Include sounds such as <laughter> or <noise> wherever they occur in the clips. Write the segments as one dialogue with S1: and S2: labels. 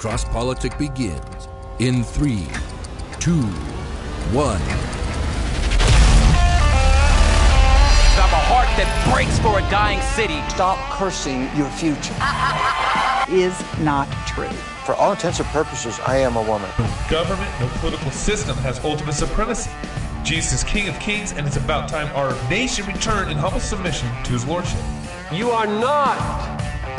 S1: Cross Politic begins in three, two, one.
S2: I'm a heart that breaks for a dying city.
S3: Stop cursing your future. <laughs>
S4: is not true.
S3: For all intents and purposes, I am a woman.
S5: government, no political system has ultimate supremacy. Jesus is King of Kings, and it's about time our nation return in humble submission to his lordship.
S6: You are not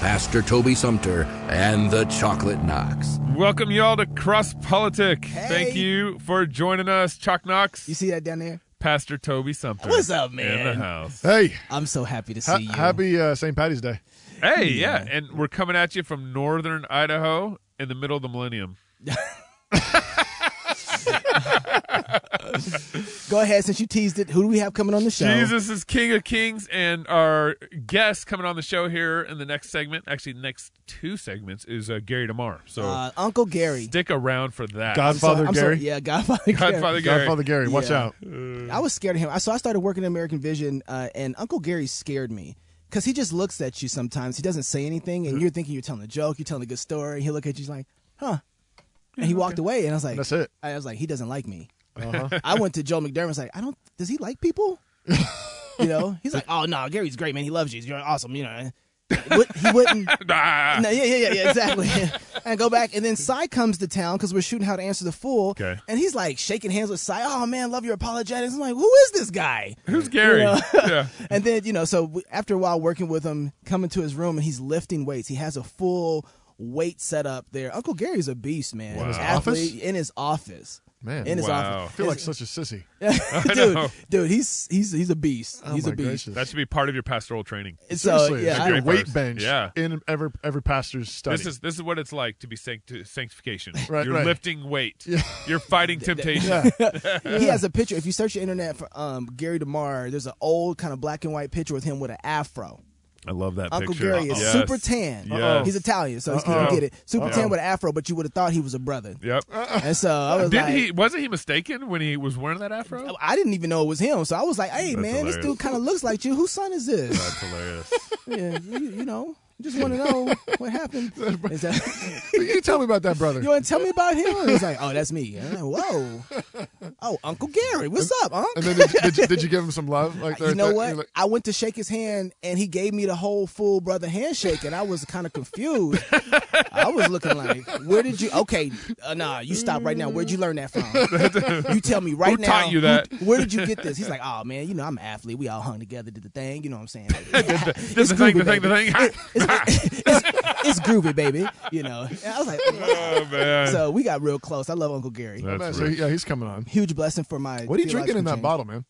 S1: Pastor Toby Sumpter, and the Chocolate Knox.
S7: Welcome y'all to Cross Politic. Thank you for joining us, Chalk Knox.
S8: You see that down there?
S7: Pastor Toby Sumpter.
S8: What's up, man?
S7: In the house.
S9: Hey,
S8: I'm so happy to see
S9: ha-
S8: you.
S9: happy uh, St. Patty's Day.
S7: Hey, yeah. and we're coming at you from northern Idaho in the middle of the millennium. <laughs>
S8: Go ahead, since you teased it. Who do we have coming on the show?
S7: Jesus is King of Kings, and our guest coming on the show here in the next segment, actually, the next two segments, is uh, Gary DeMar. So
S8: Uh, Uncle Gary.
S7: stick around for that.
S9: Godfather
S8: I'm
S9: Gary.
S8: sorry, yeah, Godfather Gary.
S7: Godfather Gary.
S9: Godfather Gary. Watch
S8: Yeah.
S9: out.
S8: I was scared of him. I So I started working at American Vision, uh, and Uncle Gary scared me because he just looks at you sometimes. He doesn't say anything, and you're thinking you're telling a joke, you're telling a good story. He'll look at you he's like, huh. And he walked away, and I was like,
S9: That's it.
S8: I was like, he doesn't like me.
S9: Uh-huh. <laughs>
S8: I went to Joe McDermott. I was like, I don't. Does he like people? <laughs> you know, he's like, oh no, Gary's great, man. He loves you. You're awesome. You know, Would- he wouldn't. <laughs>
S7: Ah.
S8: No, yeah, yeah, yeah, yeah, exactly. and go back, and then Sye comes to town because we're shooting how to answer the fool.
S7: Okay.
S8: And he's like shaking hands with Sye. Oh man, love your apologetics. I'm like, who is this guy?
S7: Who's Gary?
S8: You know?
S7: yeah.
S8: And then you know, so we- after a while working with him, coming to his room and he's lifting weights. He has a full weight set up there. Uncle Gary's a beast, man.
S7: Wow.
S8: His
S7: His
S9: office?
S8: in his office.
S9: Man,
S8: in his
S7: Wow.
S9: I feel like such a sissy. <laughs>
S8: dude, <laughs> dude, he's he's he's a beast.
S9: Oh
S8: he's
S9: my
S8: a beast.
S9: gracious.
S7: That should be part of your pastoral training.
S8: And so
S9: Seriously,
S8: yeah,
S9: it's like a weight
S7: verse.
S9: bench
S7: Yeah.
S9: in every every pastor's study.
S7: This is this is what it's like to be sanct- sanctification. <laughs>
S9: Right,
S7: You're
S9: right.
S7: lifting weight. You're fighting temptation.
S9: yeah.
S8: he has a picture. If you search the internet for um, Gary DeMar, there's an old kind of black and white picture with him with an afro.
S7: I love that
S8: Uncle
S7: picture.
S8: Gary is
S7: Yes.
S8: super tan.
S7: Yes.
S8: He's Italian, so he's
S7: Uh-oh.
S8: gonna get it. Super
S7: Uh-oh.
S8: tan with afro, but you would have thought he was a brother.
S7: Yep. <laughs>
S8: And so I was
S7: Did
S8: like,
S7: he? Wasn't he mistaken when he was wearing that afro?
S8: I didn't even know it was him. So I was like, "Hey,
S7: That's
S8: man, this dude kind of looks like you. Whose son is this?"
S7: That's hilarious. <laughs>
S8: yeah, you, you know, just want to know what happened. <laughs> Is that, <laughs>
S9: you tell me about that brother.
S8: you want to tell me about him? He's like, "Oh, that's me." And I'm like, Whoa, oh, Uncle Gary, what's up, Unc?
S9: And then did, did, you, did you give him some love? <laughs> Like
S8: you know what? I went to shake his hand, and he gave me the whole full brother handshake, and I was kind of confused. I was looking like, "Where did you? Okay, uh, nah, you stop right now. Where'd you learn that from? you tell me right
S7: Who
S8: now.
S7: taught you that?
S8: where did you get this?" He's like, "Oh man, you know I'm an athlete. We all hung together, did the thing. You know what I'm saying?
S7: Did the thing, the thing, the
S8: baby.
S7: thing.
S8: It- it's, it's, it's groovy, baby. You know." And I was like,
S7: Oh man.
S8: so we got real close. I love Uncle Gary.
S7: That's
S9: man, so
S7: rich.
S9: yeah, he's coming on.
S8: Huge blessing for my.
S9: What are you drinking in that
S8: theological
S9: bottle, man?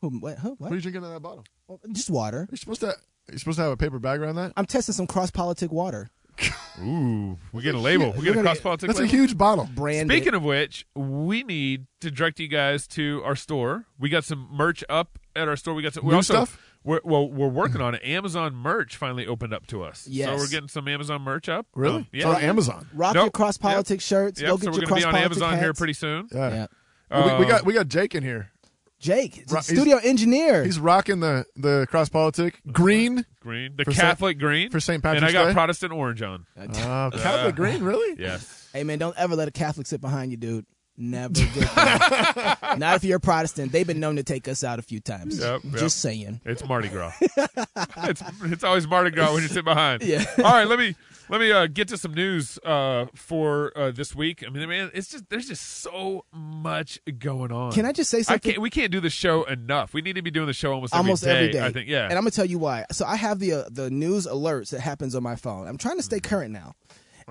S8: Who- What? Huh?
S9: What
S8: What?
S9: are you drinking in that bottle?
S8: Just water.
S9: You're supposed to. You're supposed to have a paper bag around that.
S8: I'm testing some cross politic water. <laughs>
S7: Ooh, we get a label. We get a cross politics.
S9: That's a
S7: label.
S9: huge bottle.
S8: Brand.
S7: Speaking of which, we need to direct you guys to our store. We got some merch up at our store. We got some we
S9: New
S7: also,
S9: stuff?
S7: We're, well, we're working on it. Amazon merch finally opened up to us. So we're getting some Amazon merch up.
S9: Really?
S7: Um, yeah.
S9: on Amazon.
S8: Rock
S7: Nope.
S8: your cross politics shirts.
S7: Yep,
S8: Go
S7: so
S8: get
S7: we're
S8: your
S7: gonna
S8: cross
S7: be on
S8: politic
S7: Amazon here pretty soon.
S9: Yeah.
S8: Yeah.
S9: we, we
S7: Um,
S9: got we got Jake in here.
S8: Jake,
S9: Ro- he's-
S8: studio engineer.
S9: He's rocking the the cross politic green.
S7: green, the
S9: For
S7: Catholic green
S9: for St. Patrick's. Day.
S7: And I got
S9: Day?
S7: Protestant orange on.
S9: Uh, Catholic green, really?
S7: Yes.
S8: hey man, don't ever let a Catholic sit behind you, dude. Never get that. <laughs> Not if you're a Protestant. They've been known to take us out a few times.
S7: Yep, yep.
S8: Just saying.
S7: It's Mardi Gras. <laughs> it's it's always Mardi Gras when you sit behind.
S8: Yeah.
S7: All right, let me let me uh, get to some news uh, for uh, this week. I mean, man, it's just there's just so much going on.
S8: Can I just say
S7: I
S8: something?
S7: can't. We can't do the show enough. We need to be doing the show almost every
S8: Almost
S7: day,
S8: every day.
S7: I think. Yeah.
S8: And I'm gonna tell you why. So I have the uh, the news alerts that happens on my phone. I'm trying to stay current now.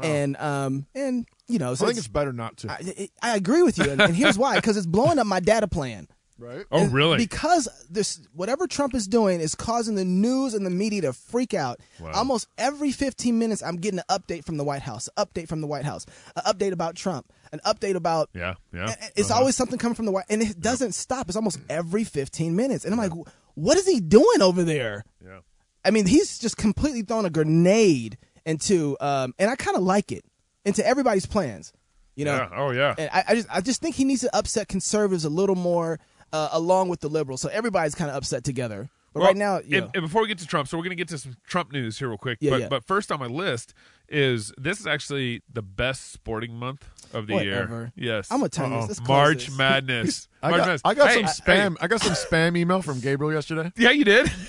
S8: And um and you know, so
S9: I think it's better not to.
S8: I, I agree with you, and, and here's why: because it's blowing up my data plan.
S9: right?
S7: oh,
S8: And
S7: really?
S8: Because this, whatever Trump is doing is causing the news and the media to freak out.
S7: Wow.
S8: Almost every 15 minutes, I'm getting an update from the White House, an update from the White House, an update about Trump, an update about.
S7: Yeah, yeah.
S8: It's
S7: Uh-huh.
S8: always something coming from the White, and it doesn't stop. It's almost every 15 minutes, and I'm like, what is he doing over there?
S7: Yeah.
S8: I mean, he's just completely thrown a grenade into, um, and I kind of like it into everybody's plans. You know,
S7: Yeah. Oh yeah.
S8: and I, I just I just think he needs to upset conservatives a little more, uh, along with the liberals, so everybody's kind of upset together. But
S7: Well,
S8: right now, you
S7: and,
S8: know,
S7: and before we get to Trump, so we're going to get to some Trump news here real quick.
S8: Yeah,
S7: but
S8: yeah.
S7: but first on my list is this is actually the best sporting month of the
S8: Whatever.
S7: year. Yes,
S8: I'm gonna turn this-
S7: Uh-oh.
S8: let's close
S7: March
S8: this.
S7: Madness. <laughs>
S9: I
S7: March
S9: got,
S7: Madness.
S9: I got
S7: Hey,
S9: some
S7: hey.
S9: spam. I got some spam email from Gabriel yesterday.
S7: Yeah, you did. <laughs>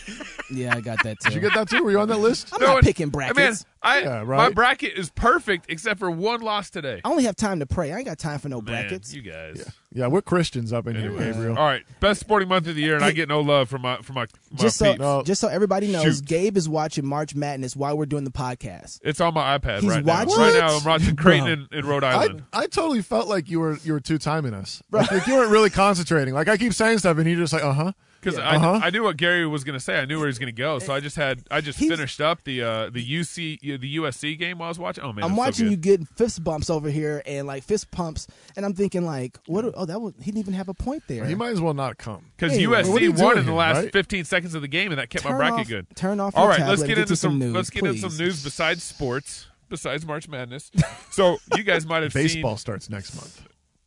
S8: yeah, I got that too.
S9: Did you get that too? Were you on that list?
S8: I'm
S7: No,
S8: not
S7: and-
S8: picking
S7: I
S8: brackets.
S7: mean, I
S9: Yeah,
S7: my bracket is perfect except for one loss today.
S8: I only have time to pray. I ain't got time for no
S7: Man,
S8: brackets.
S7: you guys.
S9: Yeah, we're Christians up in here,
S7: Anyway.
S9: Gabriel.
S7: All right, best sporting month of the year, and I get no love from my from my, my
S8: just so,
S7: peeps.
S8: just so everybody knows,
S7: Shoot.
S8: Gabe is watching March Madness while we're doing the podcast.
S7: It's on my iPad
S8: He's
S7: right now.
S8: watching
S7: Right now, I'm watching Creighton <laughs> in, in Rhode
S9: I,
S7: Island.
S9: I totally felt like you were you were two timing us. Like, like you weren't really concentrating. Like I keep saying stuff and you're just like, uh huh.
S7: Because
S9: Yeah.
S7: I,
S9: Uh-huh.
S7: I knew what Gary was going to say. I knew where he was going to go. So I just had I just
S8: He's-
S7: finished up the uh, the UC the USC game while I was watching. Oh man,
S8: I'm
S7: it's so
S8: watching you getting fist bumps over here and like fist pumps, and I'm thinking like, what? Oh, that was he didn't even have a point there.
S9: He might as well not come.
S7: because
S8: Hey,
S7: USC
S9: you
S7: won
S9: doing
S7: in the last
S9: right?
S7: 15 seconds of the game, and that kept my bracket
S8: off-
S7: good.
S8: turn off
S7: All
S8: your
S7: right,
S8: tablet
S7: let's get
S8: get
S7: into
S8: some
S7: some.
S8: news,
S7: let's get into some news besides sports, besides March Madness. <laughs> so you guys might have
S9: Baseball
S7: seen.
S9: starts next month.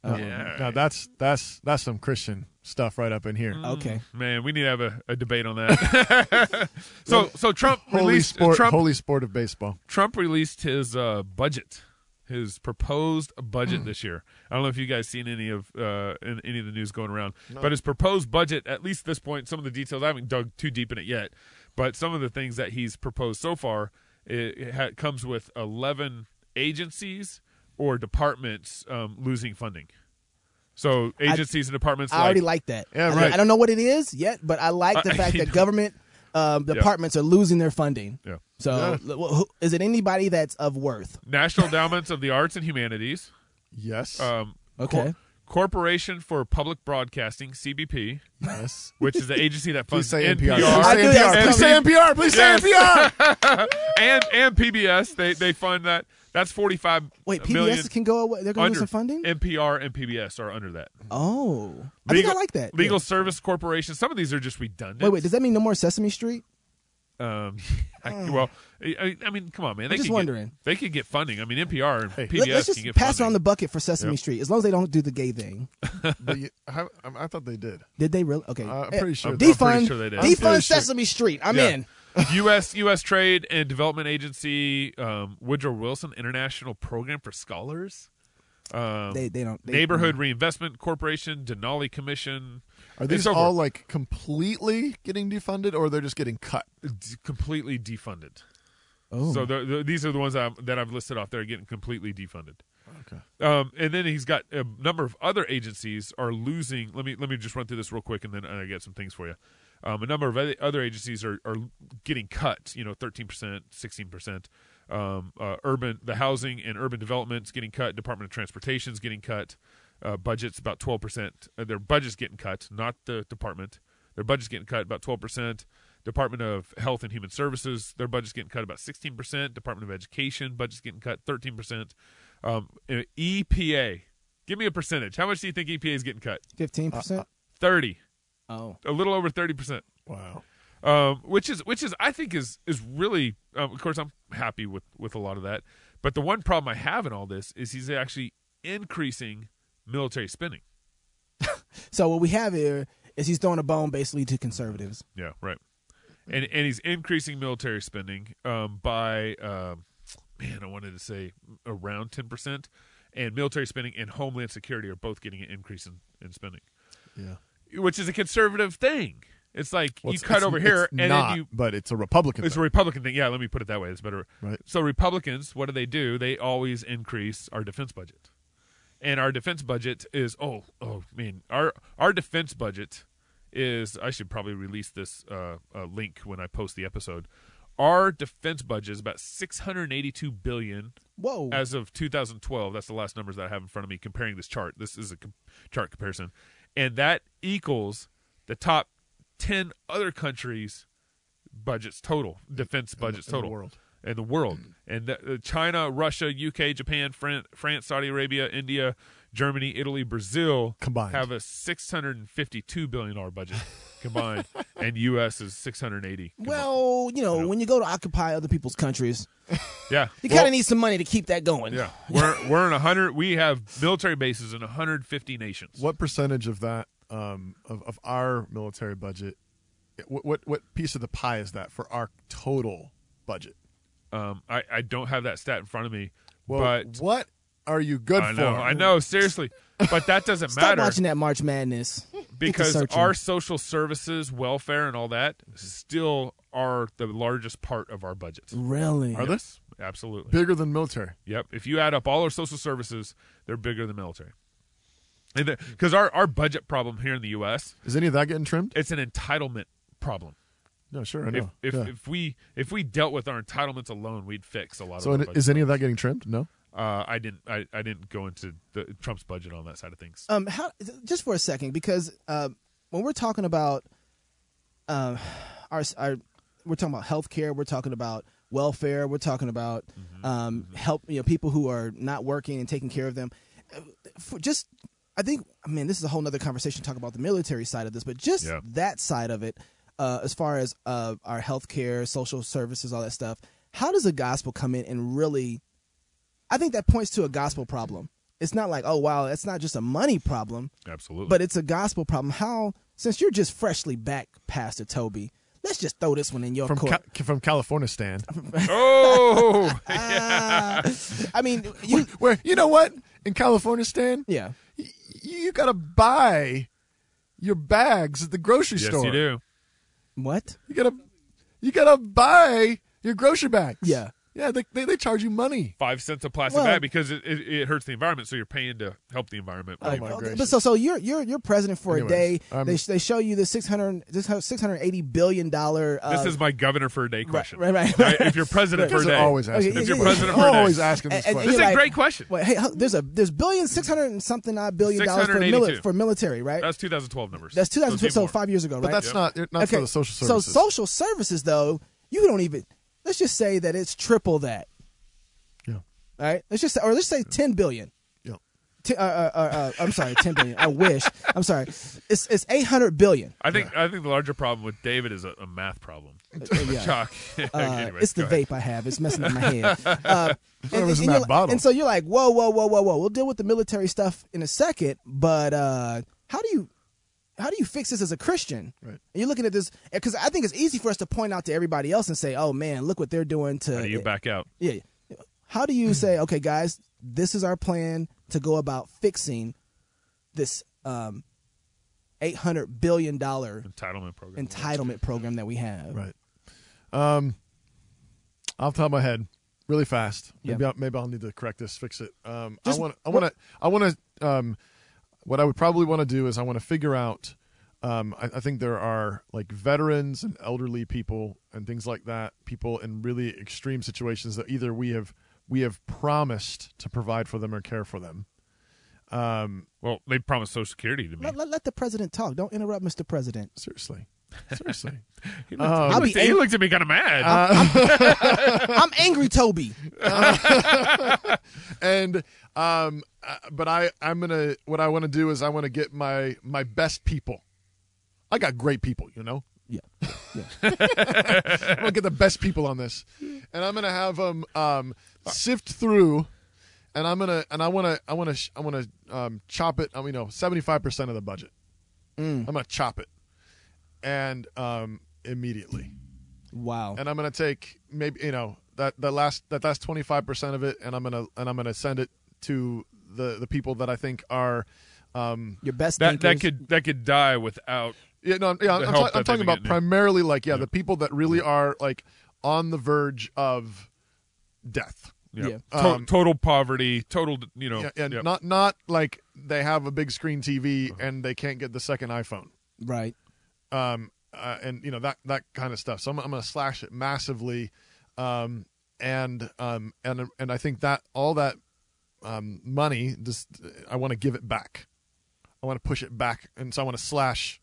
S7: Yeah.
S9: Now that's that's that's some Christian stuff right up in here.
S8: okay.
S7: Man, we need to have a, a debate on that. <laughs> so, so Trump
S9: Holy
S7: released
S9: sport,
S7: Trump
S9: holy sport of baseball.
S7: Trump released his uh, budget, his proposed budget this year. I don't know if you guys seen any of uh, in, any of the news going around, but his proposed budget, at least this point, some of the details I haven't dug too deep in it yet, but some of the things that he's proposed so far, it, it ha- comes with eleven agencies or departments um, losing funding. So agencies and departments.
S8: I already
S7: like
S8: like that.
S9: Yeah,
S8: I,
S9: right.
S8: I don't know what it is yet, but I like the <laughs>
S7: I-
S8: fact that
S7: know.
S8: government um, departments are losing their funding.
S7: Yeah.
S8: So, l- who- is it anybody that's of worth?
S7: National <laughs> Endowments of the Arts and Humanities.
S9: Yes.
S7: Um,
S8: Okay.
S7: Corporation for Public Broadcasting, CBP,
S9: yes.
S7: which is the agency that <laughs> funds
S9: say NPR.
S7: NPR,
S9: Please say
S8: that
S9: NPR. Please say NPR. Please say NPR.
S7: and and PBS. They they fund that. That's forty five.
S8: Wait, PBS
S7: million
S8: can go away. They're going to
S7: under
S8: lose some funding.
S7: NPR and PBS are under that.
S8: oh, I think I like that.
S7: Legal
S8: Yeah.
S7: Service Corporation. Some of these are just redundant.
S8: Wait, wait. Does that mean no more Sesame Street?
S7: Um, <laughs> I, well, I, I mean, come on, man. They I'm
S8: just
S7: could
S8: wondering.
S7: Get, they could get funding. I mean, NPR and PBS
S8: Let, us
S7: can
S8: just
S7: get
S8: pass
S7: funding.
S8: around the bucket for Sesame
S7: Yep.
S8: Street, as long as they don't do the gay thing. <laughs>
S9: But you, how, I thought they did.
S8: Did they really? Okay,
S9: Uh, I'm pretty sure
S7: I'm
S9: they-
S8: defund,
S7: pretty sure they did. I'm
S8: defund
S9: pretty sure-
S8: Sesame Street. I'm
S7: Yeah.
S8: in.
S7: U.S. U.S. Trade and Development Agency, um, Woodrow Wilson International Program for Scholars, um,
S8: They they don't. They,
S7: Neighborhood Reinvestment Corporation, Denali Commission.
S9: Are these all like completely getting defunded, or they're just getting cut?
S7: D- completely defunded?
S8: Oh.
S7: So the, the, these are the ones that, I'm, that I've listed off. They're getting completely defunded.
S9: Okay.
S7: Um, and then he's got a number of other agencies are losing. Let me let me just run through this real quick, and then I get some things for you. Um, a number of other agencies are, are getting cut, you know, 13%, 16%. Um, uh, urban, the housing and urban development's getting cut. Department of Transportation is getting cut. Uh, budget's about 12%. Uh, their budget's getting cut, not the department. Their budget's getting cut about 12%. Department of Health and Human Services, their budget's getting cut about 16%. Department of Education, budget's getting cut 13%. Um, uh, EPA, give me a percentage. How much do you think EPA is getting cut?
S8: 15%? Uh,
S7: uh, 30.
S8: Oh,
S7: a little over thirty percent.
S9: Wow.
S7: Um, which is which is I think is is really. Um, of course, I'm happy with with a lot of that. But the one problem I have in all this is he's actually increasing military spending. <laughs>
S8: so what we have here is he's throwing a bone basically to conservatives.
S7: Yeah, right. And and he's increasing military spending um, by um, man, I wanted to say around ten percent, and military spending and homeland security are both getting an increase in, in spending,
S9: Yeah.
S7: Which is a conservative thing. It's like
S9: Well,
S7: you
S9: it's-
S7: cut
S9: it's-
S7: over here and
S9: not,
S7: then you.
S9: but it's a Republican.
S7: It's a. Republican thing. Yeah, let me put it that way. It's better.
S9: Right.
S7: So Republicans, what do they do? They always increase our defense budget, and our defense budget is oh oh I mean our our defense budget is I should probably release this uh, uh, link when I post the episode. Our defense budget is about six hundred eighty-two billion
S8: Whoa.
S7: as of 2012. That's the last numbers that I have in front of me. Comparing this chart, this is a com- chart comparison, and that equals the top ten other countries' budgets total, defense budgets
S9: in the
S7: total
S9: world.
S7: in the world. And the, uh, China, Russia, UK, Japan, Fran- France, Saudi Arabia, India, Germany, Italy, Brazil
S9: Combined.
S7: have a six hundred and fifty-two billion dollar budget <laughs> combined, <laughs> and U.S. is six hundred eighty.
S8: Well, you know, when you go to occupy other people's countries, <laughs>
S7: Yeah,
S8: you kind of need some money to keep that going.
S7: Yeah, <laughs> we're we're in a hundred. We have military bases in hundred fifty nations.
S9: What percentage of that um, of of our military budget? What, what what piece of the pie is that for our total budget?
S7: Um, I I don't have that stat in front of me,
S9: Well,
S7: but
S9: what are you good
S7: I
S9: for?
S7: know, I know, seriously, but that doesn't
S8: Stop
S7: matter
S8: watching that March Madness
S7: because our social services, welfare, and all that still are the largest part of our budgets.
S8: really
S9: Are they?
S7: Yes, absolutely.
S9: bigger than military.
S7: Yep. If you add up all our social services, they're bigger than military. Because our, our budget problem here in the U.S.
S9: Is any of that getting trimmed?
S7: it's an entitlement problem.
S9: No, sure, I
S7: If
S9: know.
S7: if,
S9: Yeah.
S7: if we if we dealt with our entitlements alone, we'd fix a lot
S9: so,
S7: of.
S9: in-
S7: our
S9: is
S7: budget
S9: any of that getting trimmed? No.
S7: Uh, I didn't. I, I didn't go into the Trump's budget on that side of things.
S8: um how just for a second because uh, when we're talking about um our our we're talking about healthcare, we're talking about welfare, we're talking about
S7: Mm-hmm.
S8: um help you know people who are not working and taking care of them. For just I think I mean this is a whole other conversation to talk about the military side of this, but just
S7: Yeah.
S8: that side of it uh, as far as uh, our healthcare, social services, all that stuff. How does the gospel come in and really I think that points to a gospel problem. It's not like, oh wow, it's not just a money problem,
S7: Absolutely.
S8: but it's a gospel problem. How since you're just freshly back, Pastor Toby, let's just throw this one in your
S9: From
S8: court.
S9: Ca- from California stand. <laughs>
S7: oh, <laughs>
S8: Ah, I mean, you
S9: Where you know what? In California stand,
S8: yeah.
S9: y- you got to buy your bags at the grocery
S7: yes,
S9: store.
S7: you do.
S8: What?
S9: You gotta you gotta buy your grocery bags.
S8: Yeah.
S9: Yeah, they, they, they charge you money.
S7: Five cents a plastic
S8: Well-
S7: bag because it, it, it hurts the environment. So you're paying to help the environment.
S9: Oh, my
S8: okay,
S9: gracious.
S8: But so so you're you're you're president for
S9: Anyways,
S8: a day.
S9: um,
S8: they they show you the 600 this 680 billion dollar uh,
S7: this is my governor for a day question.
S8: right, right, right.
S7: If you're president for a day,
S9: always asking
S8: Okay,
S7: if
S9: this
S7: you're
S8: yeah,
S9: question.
S8: yeah.
S7: president for a day,
S9: always asking this
S8: And- and
S9: question.
S7: this is
S8: you're
S7: a great question.
S8: Wait, hey, there's a there's billion six hundred and something odd billion dollars for, mili- for military, right?
S7: That's 2012 numbers.
S8: That's
S7: So
S8: so five years ago, right?
S9: but that's not not for the social services.
S8: So social services, though, you don't even. Let's just say that it's triple that.
S9: Yeah.
S8: All right. Let's just say, or let's say ten billion.
S9: Yeah.
S8: T- uh, uh, uh, uh, I'm sorry, ten billion. I wish. I'm sorry. It's it's eight hundred billion.
S7: I think I think the larger problem with David is a, a math problem.
S8: yeah. <laughs>
S7: Chuck. <laughs>
S8: Uh,
S7: Anyways,
S8: it's the
S7: ahead.
S8: vape I have. It's messing up my head. <laughs> Uh,
S9: it was in
S8: you're like-
S9: bottle.
S8: and so you're like, whoa, whoa, whoa, whoa, whoa. We'll deal with the military stuff in a second, but uh, how do you how do you fix this as a Christian?
S9: Right.
S8: And you're looking at this because I think it's easy for us to point out to everybody else and say, "Oh man, look what they're doing to."
S7: How do you back out?
S8: Yeah. How do you say, "Okay, guys, this is our plan to go about fixing this um, eight hundred billion dollar
S7: Entitlement program.
S8: entitlement program that we have?"
S9: Right. Um, off the top of my head, really fast. Maybe
S8: Yeah.
S9: I'll, maybe I'll need to correct this, fix it. Um,
S8: Just-
S9: I want I want to I want to um, what I would probably want to do is I want to figure out. Um, I, I think there are like veterans and elderly people and things like that. People in really extreme situations that either we have we have promised to provide for them or care for them. Um,
S7: Well, they promised Social Security to me.
S8: Let, let, let the president talk. Don't interrupt, Mr. President.
S9: seriously, <laughs> seriously.
S7: He looked,
S9: Um,
S7: he
S8: I'll
S7: looked-
S8: be
S7: he looked at me kind of mad. <laughs>
S8: I'm angry, Toby. <laughs>
S9: and um uh, but i i'm gonna what i want to do is i want to get my my best people. I got great people you know?
S8: Yeah. yeah. <laughs>
S9: i'm gonna get the best people on this. And i'm gonna have them um sift through and i'm gonna and i want to i want to i want to um chop it i mean you know 75% of the budget. I'm gonna chop it. And um immediately.
S8: Wow.
S9: and I'm gonna take maybe you know that the last that last twenty five percent of it, and I'm gonna and I'm gonna send it to the the people that I think are, um,
S8: Your best
S7: that that could that could die without.
S9: yeah, no, yeah, I'm,
S7: The
S9: I'm,
S7: help
S9: ta- I'm talking about primarily like yeah, the people that really are like on the verge of death.
S7: Yeah.
S8: Yeah.
S7: To-
S9: Um,
S7: total poverty, total, you know.
S9: Yeah, and
S7: yep.
S9: not not like they have a big screen TV and they can't get the second iPhone.
S8: right.
S9: um, uh, and you know that that kind of stuff. So I'm, I'm going to slash it massively, um, and um, and and I think that all that um, money, just I want to give it back. I want to push it back, and so I want to slash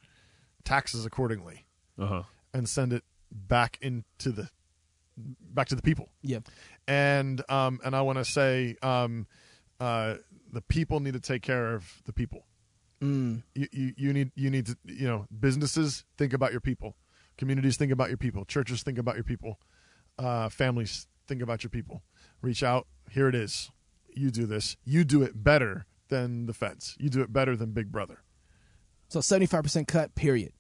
S9: taxes accordingly
S7: Uh-huh.
S9: and send it back into the back to the people.
S8: Yeah.
S9: And um, and I want to say um, uh, the people need to take care of the people.
S8: Mm.
S9: You, you you need you need to you know businesses think about your people, communities think about your people, churches think about your people, uh, families think about your people. Reach out. Here it is. You do this. You do it better than the feds. You do it better than Big Brother.
S8: So seventy five percent cut. Period.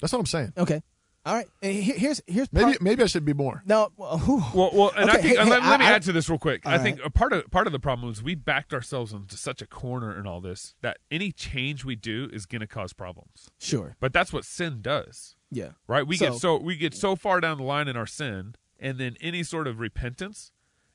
S9: That's what I'm saying.
S8: Okay. All right. And Here's here's
S9: Maybe
S8: part-
S9: maybe I should be more.
S8: no. Well.
S7: Well, well, and I
S8: Okay,
S7: think
S8: hey,
S7: and
S8: hey,
S7: let, let me
S8: I-
S7: add to this real quick. I think
S8: right.
S7: a part of part of the problem is we backed ourselves into such a corner in all this that any change we do is going to cause problems.
S8: sure.
S7: But that's what sin does,
S8: Yeah.
S7: right? We
S8: So-
S7: get so we get so far down the line in our sin, and then any sort of repentance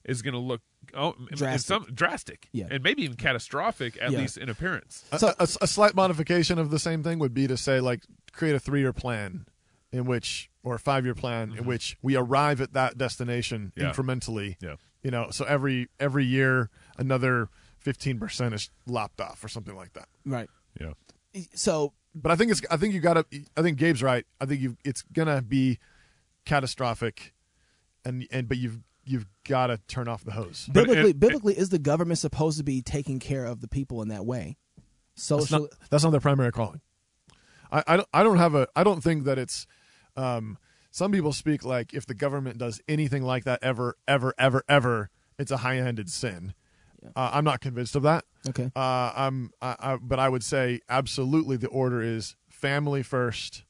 S7: is going to look oh, in
S8: Drastic.
S7: some drastic,
S8: Yeah.
S7: and maybe even catastrophic, at
S8: Yeah.
S7: least in appearance.
S9: A-
S8: So-
S9: a, a slight modification of the same thing would be to say like create a three year plan in which or a five year plan in which we arrive at that destination
S7: Mm-hmm. Yeah.
S9: incrementally.
S7: Yeah.
S9: You know, so every every year another fifteen percent is lopped off or something like that.
S8: Right.
S7: Yeah.
S8: So
S9: But I think it's I think you gotta I think Gabe's right. I think you it's gonna be catastrophic and and but you've you've gotta turn off the hose.
S8: Biblically,
S7: it-
S8: biblically, is the government supposed to be taking care of the people in that way?
S9: That's
S8: Social.
S9: not, that's not their primary calling. I, I don't I don't have a I don't think that it's um some people speak like if the government does anything like that ever ever ever ever it's a high-handed sin. Uh, I'm not convinced of that.
S8: okay.
S9: Uh, I'm I, I, but I would say absolutely the order is family first,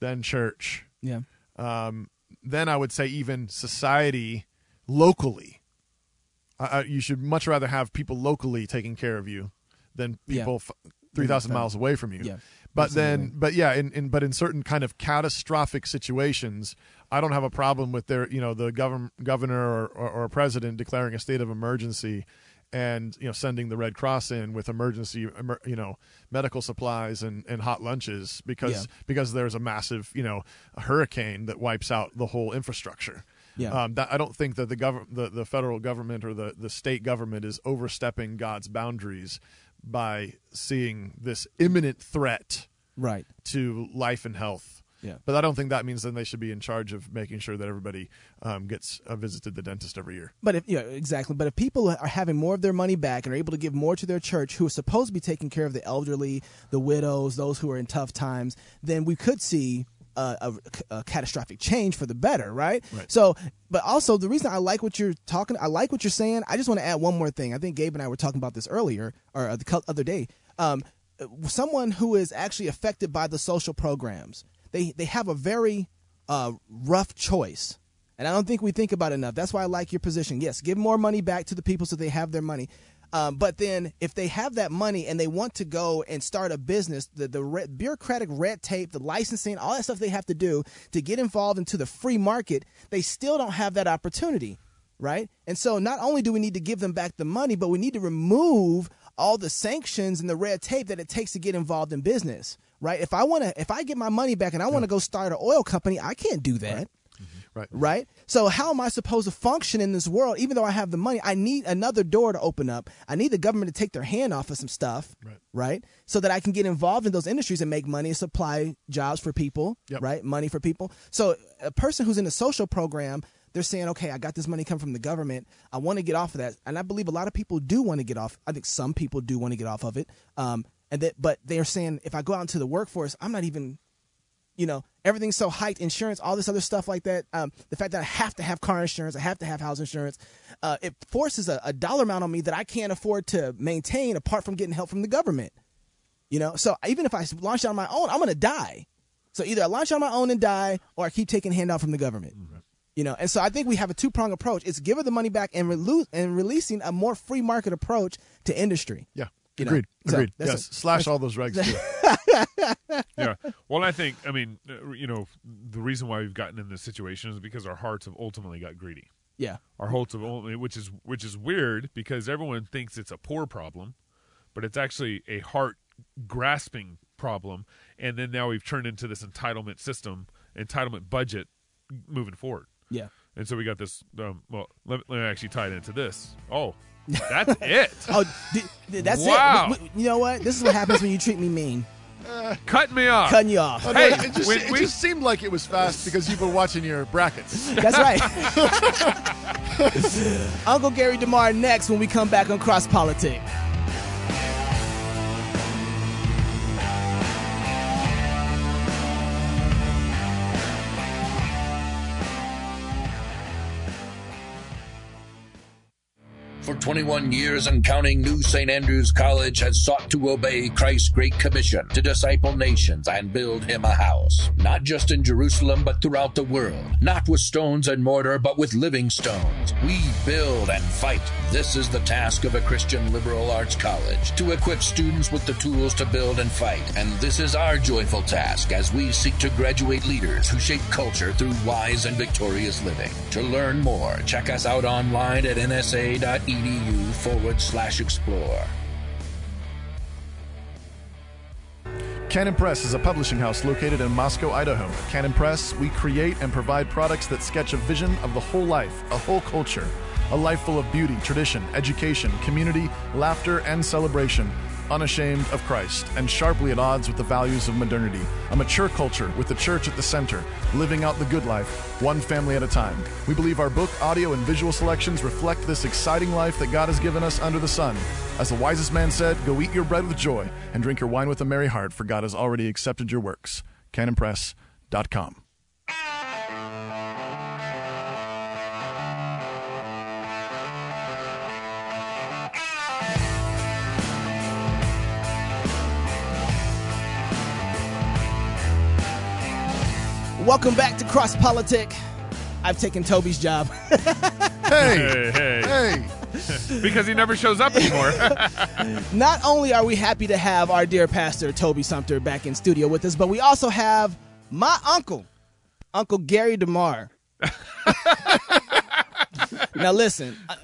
S9: then church,
S8: Yeah.
S9: um, then I would say even society locally. You should much rather have people locally taking care of you than
S8: Yeah.
S9: people f- three thousand miles away from you.
S8: Yeah.
S9: But then, but yeah, in, in but in certain kind of catastrophic situations, I don't have a problem with their you know the govern, governor or, or, or president declaring a state of emergency, and you know sending the Red Cross in with emergency you know medical supplies and, and hot lunches because
S8: Yeah.
S9: because there's a massive you know a hurricane that wipes out the whole infrastructure.
S8: Yeah.
S9: Um, that, I don't think that the government, the, the federal government or the, the state government is overstepping God's boundaries by seeing this imminent threat
S8: Right.
S9: to life and health.
S8: Yeah.
S9: But I don't think that means then they should be in charge of making sure that everybody um, gets a visit to the dentist every year.
S8: But if yeah, exactly. But if people are having more of their money back and are able to give more to their church, who are supposed to be taking care of the elderly, the widows, those who are in tough times, then we could see a, a, a catastrophic change for the better, right?
S9: Right.
S8: So, but also the reason I like what you're talking, I like what you're saying. I just want to add one more thing. I think Gabe and I were talking about this earlier or the other day. Um, someone who is actually affected by the social programs, they they have a very uh, rough choice. And I don't think we think about it enough. That's why I like your position. Yes, give more money back to the people so they have their money. Um, but then, if they have that money and they want to go and start a business, the, the re- bureaucratic red tape, the licensing, all that stuff they have to do to get involved into the free market, they still don't have that opportunity, right? And so, not only do we need to give them back the money, but we need to remove all the sanctions and the red tape that it takes to get involved in business, right? If I want to, if I get my money back and I want to go start an oil company, I can't do that
S9: Right.
S8: Right? Right? So how am I supposed to function in this world? Even though I have the money, I need another door to open up. I need the government to take their hand off of some stuff,
S9: Right.
S8: right? So that I can get involved in those industries and make money and supply jobs for people,
S9: Yep.
S8: right? Money for people. So a person who's in a social program, they're saying, okay, I got this money coming from the government. I want to get off of that, and I believe a lot of people do want to get off. I think some people do want to get off of it. Um, and that, but they're saying if I go out into the workforce, I'm not even you know, everything's so hiked, insurance, all this other stuff like that. Um, the fact that I have to have car insurance, I have to have house insurance, uh, it forces a, a dollar amount on me that I can't afford to maintain apart from getting help from the government. You know, so even if I launch on my own, I'm going to die. So either I launch on my own and die, or I keep taking handout from the government. You know, and so I think we have a two prong approach. It's give her the money back and, relu- and releasing a more free market approach to industry.
S9: Yeah.
S8: You know,
S9: Agreed.
S8: so
S9: Agreed. yes.
S8: a-
S9: Slash all those regs <laughs>
S7: yeah. Well, I think I mean, uh, you know, the reason why we've gotten in this situation is because our hearts have ultimately got greedy.
S8: Yeah.
S7: Our hearts have ultimately, which is which is weird because everyone thinks it's a poor problem, but it's actually a heart grasping problem. And then now we've turned into this entitlement system, entitlement budget moving forward.
S8: Yeah.
S7: And so we got this. Um, well, let, let me actually tie it into this. Oh, that's it. <laughs>
S8: Oh, d- d- that's
S7: Wow.
S8: it. W- w- You know what? This is what happens when you treat me mean. <laughs>
S7: Cutting me off.
S8: Cutting you off.
S9: Oh, no,
S7: Hey,
S9: it, just,
S7: when
S9: it
S7: we-
S9: just seemed like it was fast because you were watching your brackets.
S8: That's right. <laughs> Uncle Gary DeMar next when we come back on Cross Politic.
S1: For 21 years and counting, New St. Andrews College has sought to obey Christ's Great Commission to disciple nations and build him a house. Not just in Jerusalem, but throughout the world. Not with stones and mortar, but with living stones. We build and fight. This is the task of a Christian liberal arts college to equip students with the tools to build and fight. And this is our joyful task as we seek to graduate leaders who shape culture through wise and victorious living. To learn more, check us out online at nsa.edu forward slash explore.
S9: Canon Press is a publishing house located in Moscow, Idaho. Canon Press, we create and provide products that sketch a vision of the whole life, a whole culture, a life full of beauty, tradition, education, community, laughter, and celebration, unashamed of Christ, and sharply at odds with the values of modernity. A mature culture with the church at the center, living out the good life, one family at a time. We believe our book, audio, and visual selections reflect this exciting life that God has given us under the sun. As the wisest man said, go eat your bread with joy and drink your wine with a merry heart, for God has already accepted your works. CanonPress.com.
S8: Welcome back to Cross Politic. I've taken Toby's job. <laughs>
S9: Hey,
S7: Hey, hey.
S9: hey. <laughs>
S7: because he never shows up anymore. <laughs>
S8: Not only are we happy to have our dear pastor Toby Sumpter back in studio with us, but we also have my uncle, Uncle Gary DeMar. now listen, I,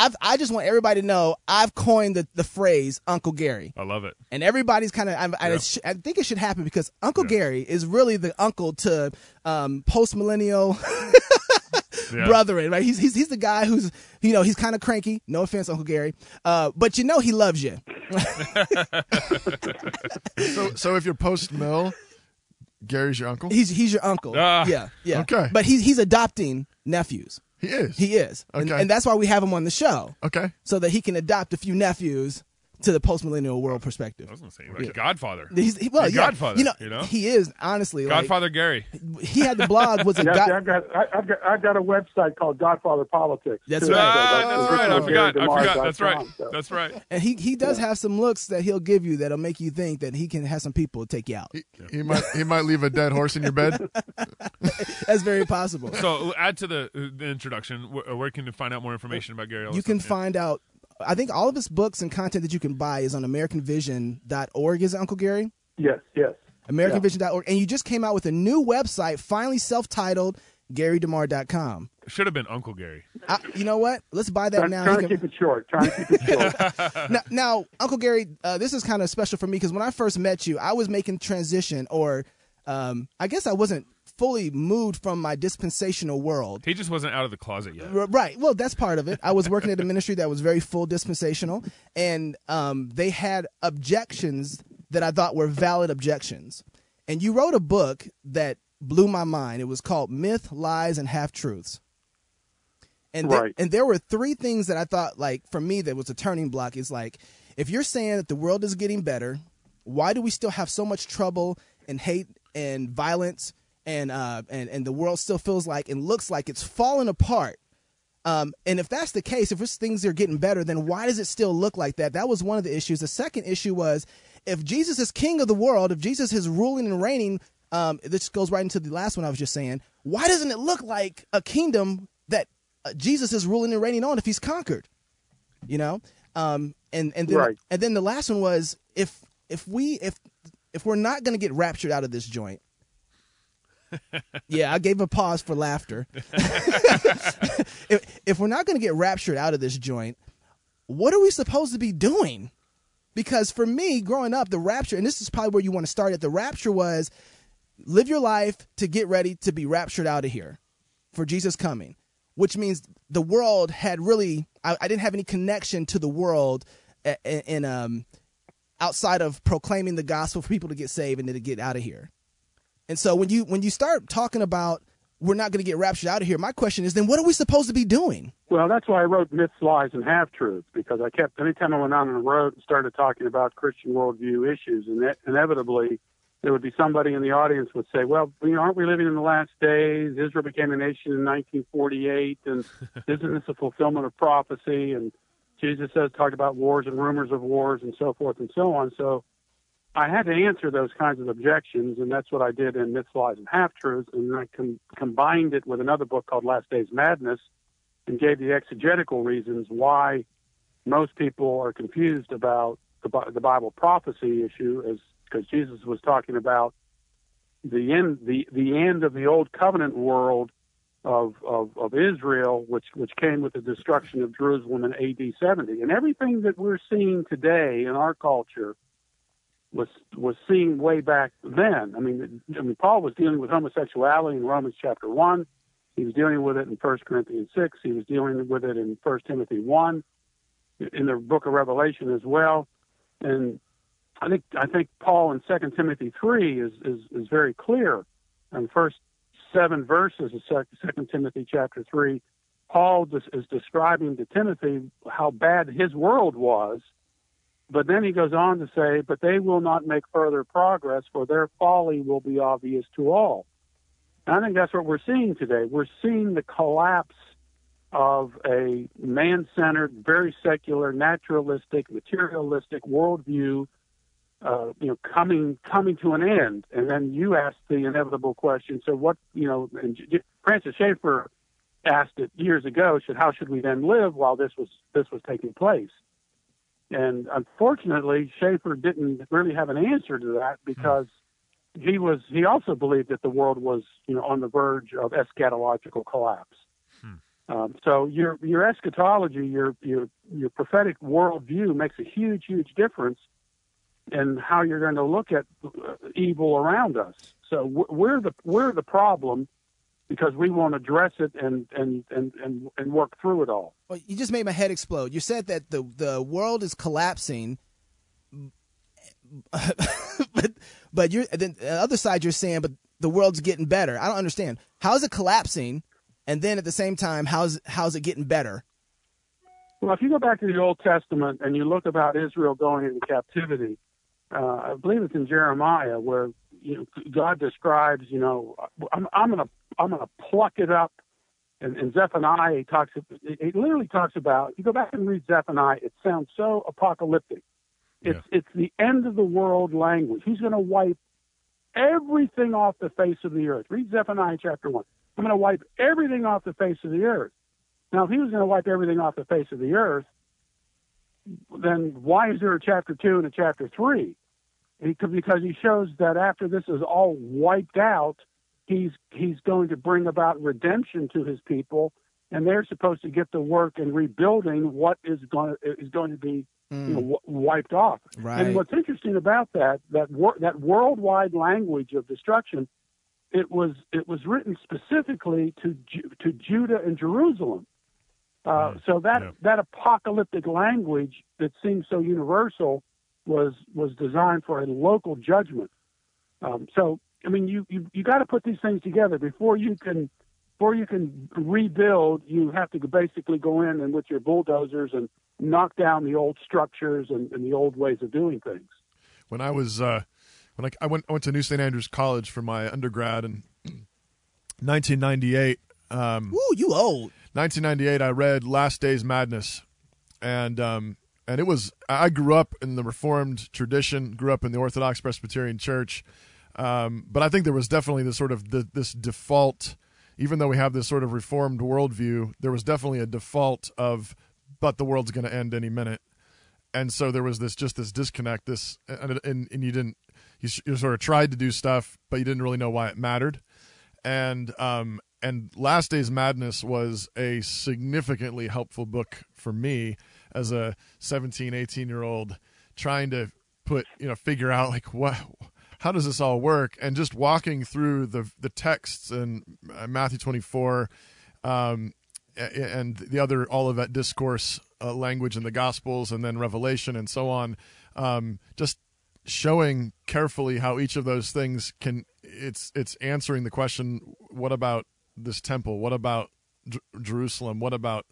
S8: I've, I just want everybody to know I've coined the, the phrase Uncle Gary.
S7: I love it.
S8: And everybody's kind of, I, I,
S7: Yeah.
S8: sh- I think it should happen because Uncle Gary is really the uncle to um, post millennial <laughs>
S7: Yeah.
S8: brethren, right? He's, he's he's the guy who's you know he's kind of cranky. No offense, Uncle Gary, uh, but you know he loves you. <laughs>
S9: So, so if you're post mill, Gary's your uncle?
S8: He's he's your uncle.
S7: Ah.
S8: yeah, yeah.
S9: Okay.
S8: but he's he's adopting nephews.
S9: He is.
S8: He is, and, and that's why we have him on the show
S9: Okay.
S8: so that he can adopt a few nephews to the post millennial world perspective.
S7: I was going to say, like Godfather.
S8: He's, he, well,
S7: He's
S8: yeah,
S7: Godfather,
S8: You know,
S7: you know?
S8: he is honestly like,
S7: Godfather Gary.
S8: He had the blog was a <laughs>
S10: Yeah,
S8: God,
S10: I've got I, I've got I've got a website called Godfather Politics.
S8: That's
S10: too.
S8: right.
S7: Ah,
S10: So
S7: that's right. I forgot. I forgot. That's right.
S10: So.
S7: That's right.
S8: and he he does have some looks that he'll give you that'll make you think that he can have some people take you out.
S9: He, he might he might leave a dead horse in your bed. <laughs>
S8: That's very possible.
S7: So add to the, uh, the introduction. Where, where can you find out more information about Gary?
S8: you can
S7: Yeah.
S8: find out. I think all of his books and content that you can buy is on AmericanVision.org. Is it Uncle Gary?
S10: Yes, yes.
S8: AmericanVision.org. And you just came out with a new website, finally self-titled, GaryDemar.com.
S7: Should have been Uncle Gary.
S8: I, you know what? Let's buy that
S10: Trying,
S8: now.
S10: trying to
S8: can-
S10: keep it short. Trying to keep it short. <laughs> <laughs>
S8: now, now, Uncle Gary, uh, this is kind of special for me because when I first met you, I was making transition, or um, I guess I wasn't fully moved from my dispensational world.
S7: He just wasn't out of the closet yet.
S8: R- Right. Well, that's part of it. I was working at a ministry that was very full dispensational, and um, they had objections that I thought were valid objections. And you wrote a book that blew my mind. It was called Myth, Lies, and Half Truths. And there,
S10: Right.
S8: and there were three things that I thought, like for me, that was a turning block. Is like, if you're saying that the world is getting better, why do we still have so much trouble and hate and violence and uh and and the world still feels like and looks like it's falling apart? Um, and if that's the case, if things are getting better, then why does it still look like that? That was one of the issues. The second issue was if Jesus is king of the world, if Jesus is ruling and reigning, um, this goes right into the last one I was just saying. Why doesn't it look like a kingdom that uh, Jesus is ruling and reigning on if he's conquered? You know, um, and and then
S10: Right.
S8: and then the last one was if if we if if we're not going to get raptured out of this joint. Yeah, I gave a pause for laughter. <laughs> if, if we're not going to get raptured out of this joint, what are we supposed to be doing? Because for me, growing up, the rapture, and this is probably where you want to start at, the rapture was live your life to get ready to be raptured out of here for Jesus coming, which means the world had really, I, I didn't have any connection to the world a- in, um, outside of proclaiming the gospel for people to get saved and then to get out of here. And so when you when you start talking about we're not going to get raptured out of here, my question is then what are we supposed to be doing?
S10: Well, that's why I wrote Myths, Lies, and Half Truths because I kept anytime I went out on the road and started talking about Christian worldview issues, and inevitably there would be somebody in the audience would say, "Well, you know, aren't we living in the last days? Israel became a nation in 1948, and <laughs> isn't this a fulfillment of prophecy?" And Jesus says talked about wars and rumors of wars and so forth and so on. So I had to answer those kinds of objections, and that's what I did in Myths, Lies, and Half Truths. And I com- combined it with another book called Last Days Madness and gave the exegetical reasons why most people are confused about the, the Bible prophecy issue, as because Jesus was talking about the end the the end of the old covenant world of, of, of Israel, which which came with the destruction of Jerusalem in AD 70, and everything that we're seeing today in our culture was was seen way back then. I mean, I mean, Paul was dealing with homosexuality in Romans chapter one. He was dealing with it in First Corinthians six. He was dealing with it in First Timothy one, in the book of Revelation as well. And I think I think Paul in Second Timothy three is, is is very clear. In first seven verses of Second Timothy chapter three, Paul is describing to Timothy how bad his world was but then he goes on to say, but they will not make further progress, for their folly will be obvious to all. And I think that's what we're seeing today. We're seeing the collapse of a man centered, very secular, naturalistic, materialistic worldview. Uh, you know, coming coming to an end, and then you ask the inevitable question. So, what you know? And Francis Schaeffer asked it years ago. Said, "How should we then live while this was this was taking place?" And unfortunately, Schaeffer didn't really have an answer to that because he was he also believed that the world was you know on the verge of eschatological collapse. Hmm. Um, so your your eschatology, your your your prophetic worldview makes a huge huge difference in how you're going to look at evil around us. So we're the we're the problem because we won't address it and and and and, and work through it all.
S8: Well, you just made my head explode. You said that the the world is collapsing, <laughs> but but you're then the other side you're saying, but the world's getting better. I don't understand. How is it collapsing, and then at the same time, how's how's it getting better?
S10: Well, if you go back to the Old Testament and you look about Israel going into captivity, uh, I believe it's in Jeremiah where you know, God describes, you know, I'm, I'm gonna I'm gonna pluck it up. And, and Zephaniah he talks. It literally talks about. You go back and read Zephaniah. It sounds so apocalyptic. It's yeah. it's the end of the world language. He's going to wipe everything off the face of the earth. Read Zephaniah chapter one. I'm going to wipe everything off the face of the earth. Now, if he was going to wipe everything off the face of the earth, then why is there a chapter two and a chapter three? because he shows that after this is all wiped out, he's he's going to bring about redemption to his people, and they're supposed to get to work in rebuilding what is going is going to be mm. you know, w- wiped off.
S8: Right.
S10: And what's interesting about that that wor- that worldwide language of destruction, it was it was written specifically to Ju- to Judah and Jerusalem. Uh, mm. So that yeah. that apocalyptic language that seems so universal was was designed for a local judgment. Um, so I mean, you you, you got to put these things together before you can before you can rebuild. You have to basically go in and with your bulldozers and knock down the old structures and, and the old ways of doing things.
S9: When I was uh, when I, I went I went to New St Andrews College for my undergrad in 1998. Um,
S8: Ooh, you old.
S9: 1998. I read Last Days Madness, and um, and it was I grew up in the Reformed tradition, grew up in the Orthodox Presbyterian Church, um, but I think there was definitely this sort of the, this default, even though we have this sort of Reformed worldview, there was definitely a default of, but the world's going to end any minute, and so there was this just this disconnect, this and and, and you didn't you, you sort of tried to do stuff, but you didn't really know why it mattered, and um and Last Days Madness was a significantly helpful book for me as a 17, 18 year old trying to put, you know, figure out like what, how does this all work? And just walking through the, the texts in uh, Matthew 24, um, and the other Olivet discourse uh, language in the Gospels, and then Revelation, and so on. um, just showing carefully how each of those things can it's it's answering the question what about this temple what about J- Jerusalem what about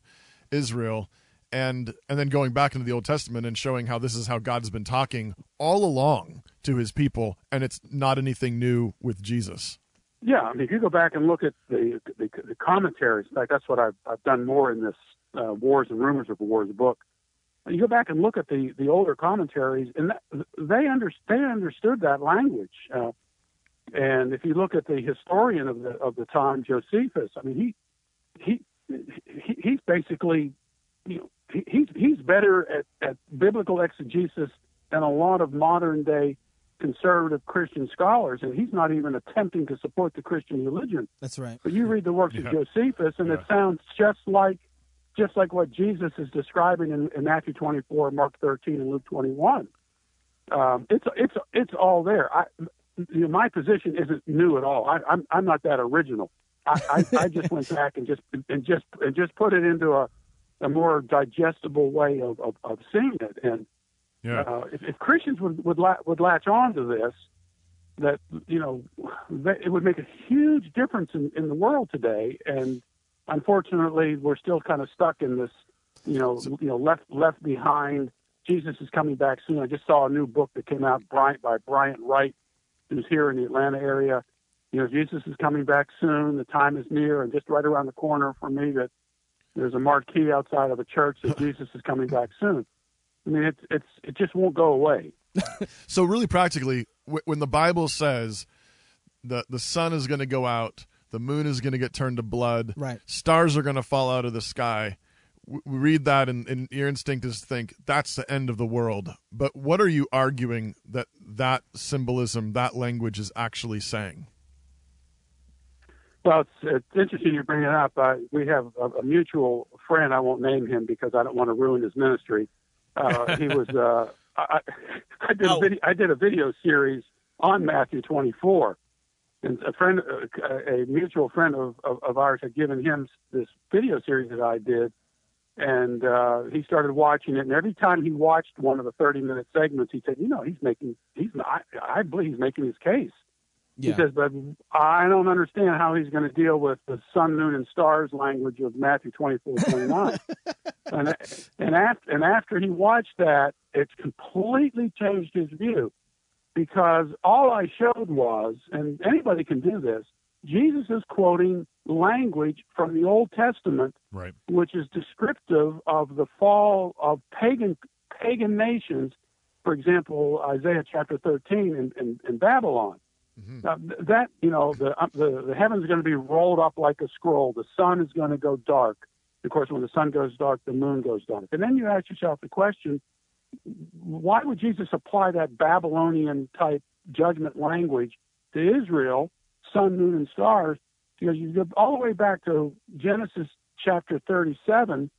S9: Israel and and then going back into the Old Testament and showing how this is how God's been talking all along to his people and it's not anything new with Jesus.
S10: Yeah, I mean, if you go back and look at the the, the commentaries, in fact, that's what I've, I've done more in this uh, Wars and Rumors of Wars book. You go back and look at the, the older commentaries, and that, they under, they understood that language. Uh, and if you look at the historian of the of the time, Josephus, I mean, he, he he's basically you know he, he's he's better at, at biblical exegesis than a lot of modern day conservative Christian scholars, and he's not even attempting to support the Christian religion.
S8: That's right.
S10: But you read the works
S7: Yeah.
S10: of Josephus, and it sounds just like just like what Jesus is describing in, in Matthew 24, Mark 13, and Luke 21. Um, it's it's it's all there. I, you know, my position isn't new at all. I, I'm I'm not that original. I, I, I just went back and just and just and just put it into a a more digestible way of, of, of seeing it. And
S7: Yeah.
S10: uh, if, if Christians would would, la- would latch on to this, that you know, that it would make a huge difference in, in the world today. And unfortunately, we're still kind of stuck in this, you know, you know, left left behind. Jesus is coming back soon. I just saw a new book that came out Bryant, by Bryant Wright, who's here in the Atlanta area. You know, Jesus is coming back soon. The time is near, and just right around the corner for me, that there's a marquee outside of a church that <laughs> Jesus is coming back soon. I mean, it's it's it just won't go away. <laughs>
S9: So really practically when the Bible says the the sun is going to go out, the moon is going to get turned to blood,
S8: Right.
S9: stars are going to fall out of the sky. We read that and, and your instinct is to think that's the end of the world. But what are you arguing that that symbolism, that language is actually saying?
S10: Well, it's, it's interesting you bring it up. Uh, we have a, a mutual friend. I won't name him because I don't want to ruin his ministry. Uh, he <laughs> was. Uh, I, I did a video. I did a video series on Matthew 24, and a friend, uh, a mutual friend of, of, of ours, had given him this video series that I did, and uh, he started watching it. And every time he watched one of the 30 minute segments, he said, "You know, he's making. He's. I, I believe he's making his case."
S8: Yeah.
S10: He says, but I don't understand how he's going to deal with the sun, moon, and stars language of Matthew 24, 29. <laughs> and, and, after, and after he watched that, it's completely changed his view because all I showed was, and anybody can do this, Jesus is quoting language from the Old Testament,
S7: Right.
S10: which is descriptive of the fall of pagan pagan nations. For example, Isaiah chapter 13 in, in, in Babylon. Now, th- that you know, the uh, the, the heavens are going to be rolled up like a scroll. The sun is going to go dark. Of course, when the sun goes dark, the moon goes dark. And then you ask yourself the question: Why would Jesus apply that Babylonian type judgment language to Israel, sun, moon, and stars? Because you go all the way back to Genesis chapter 37,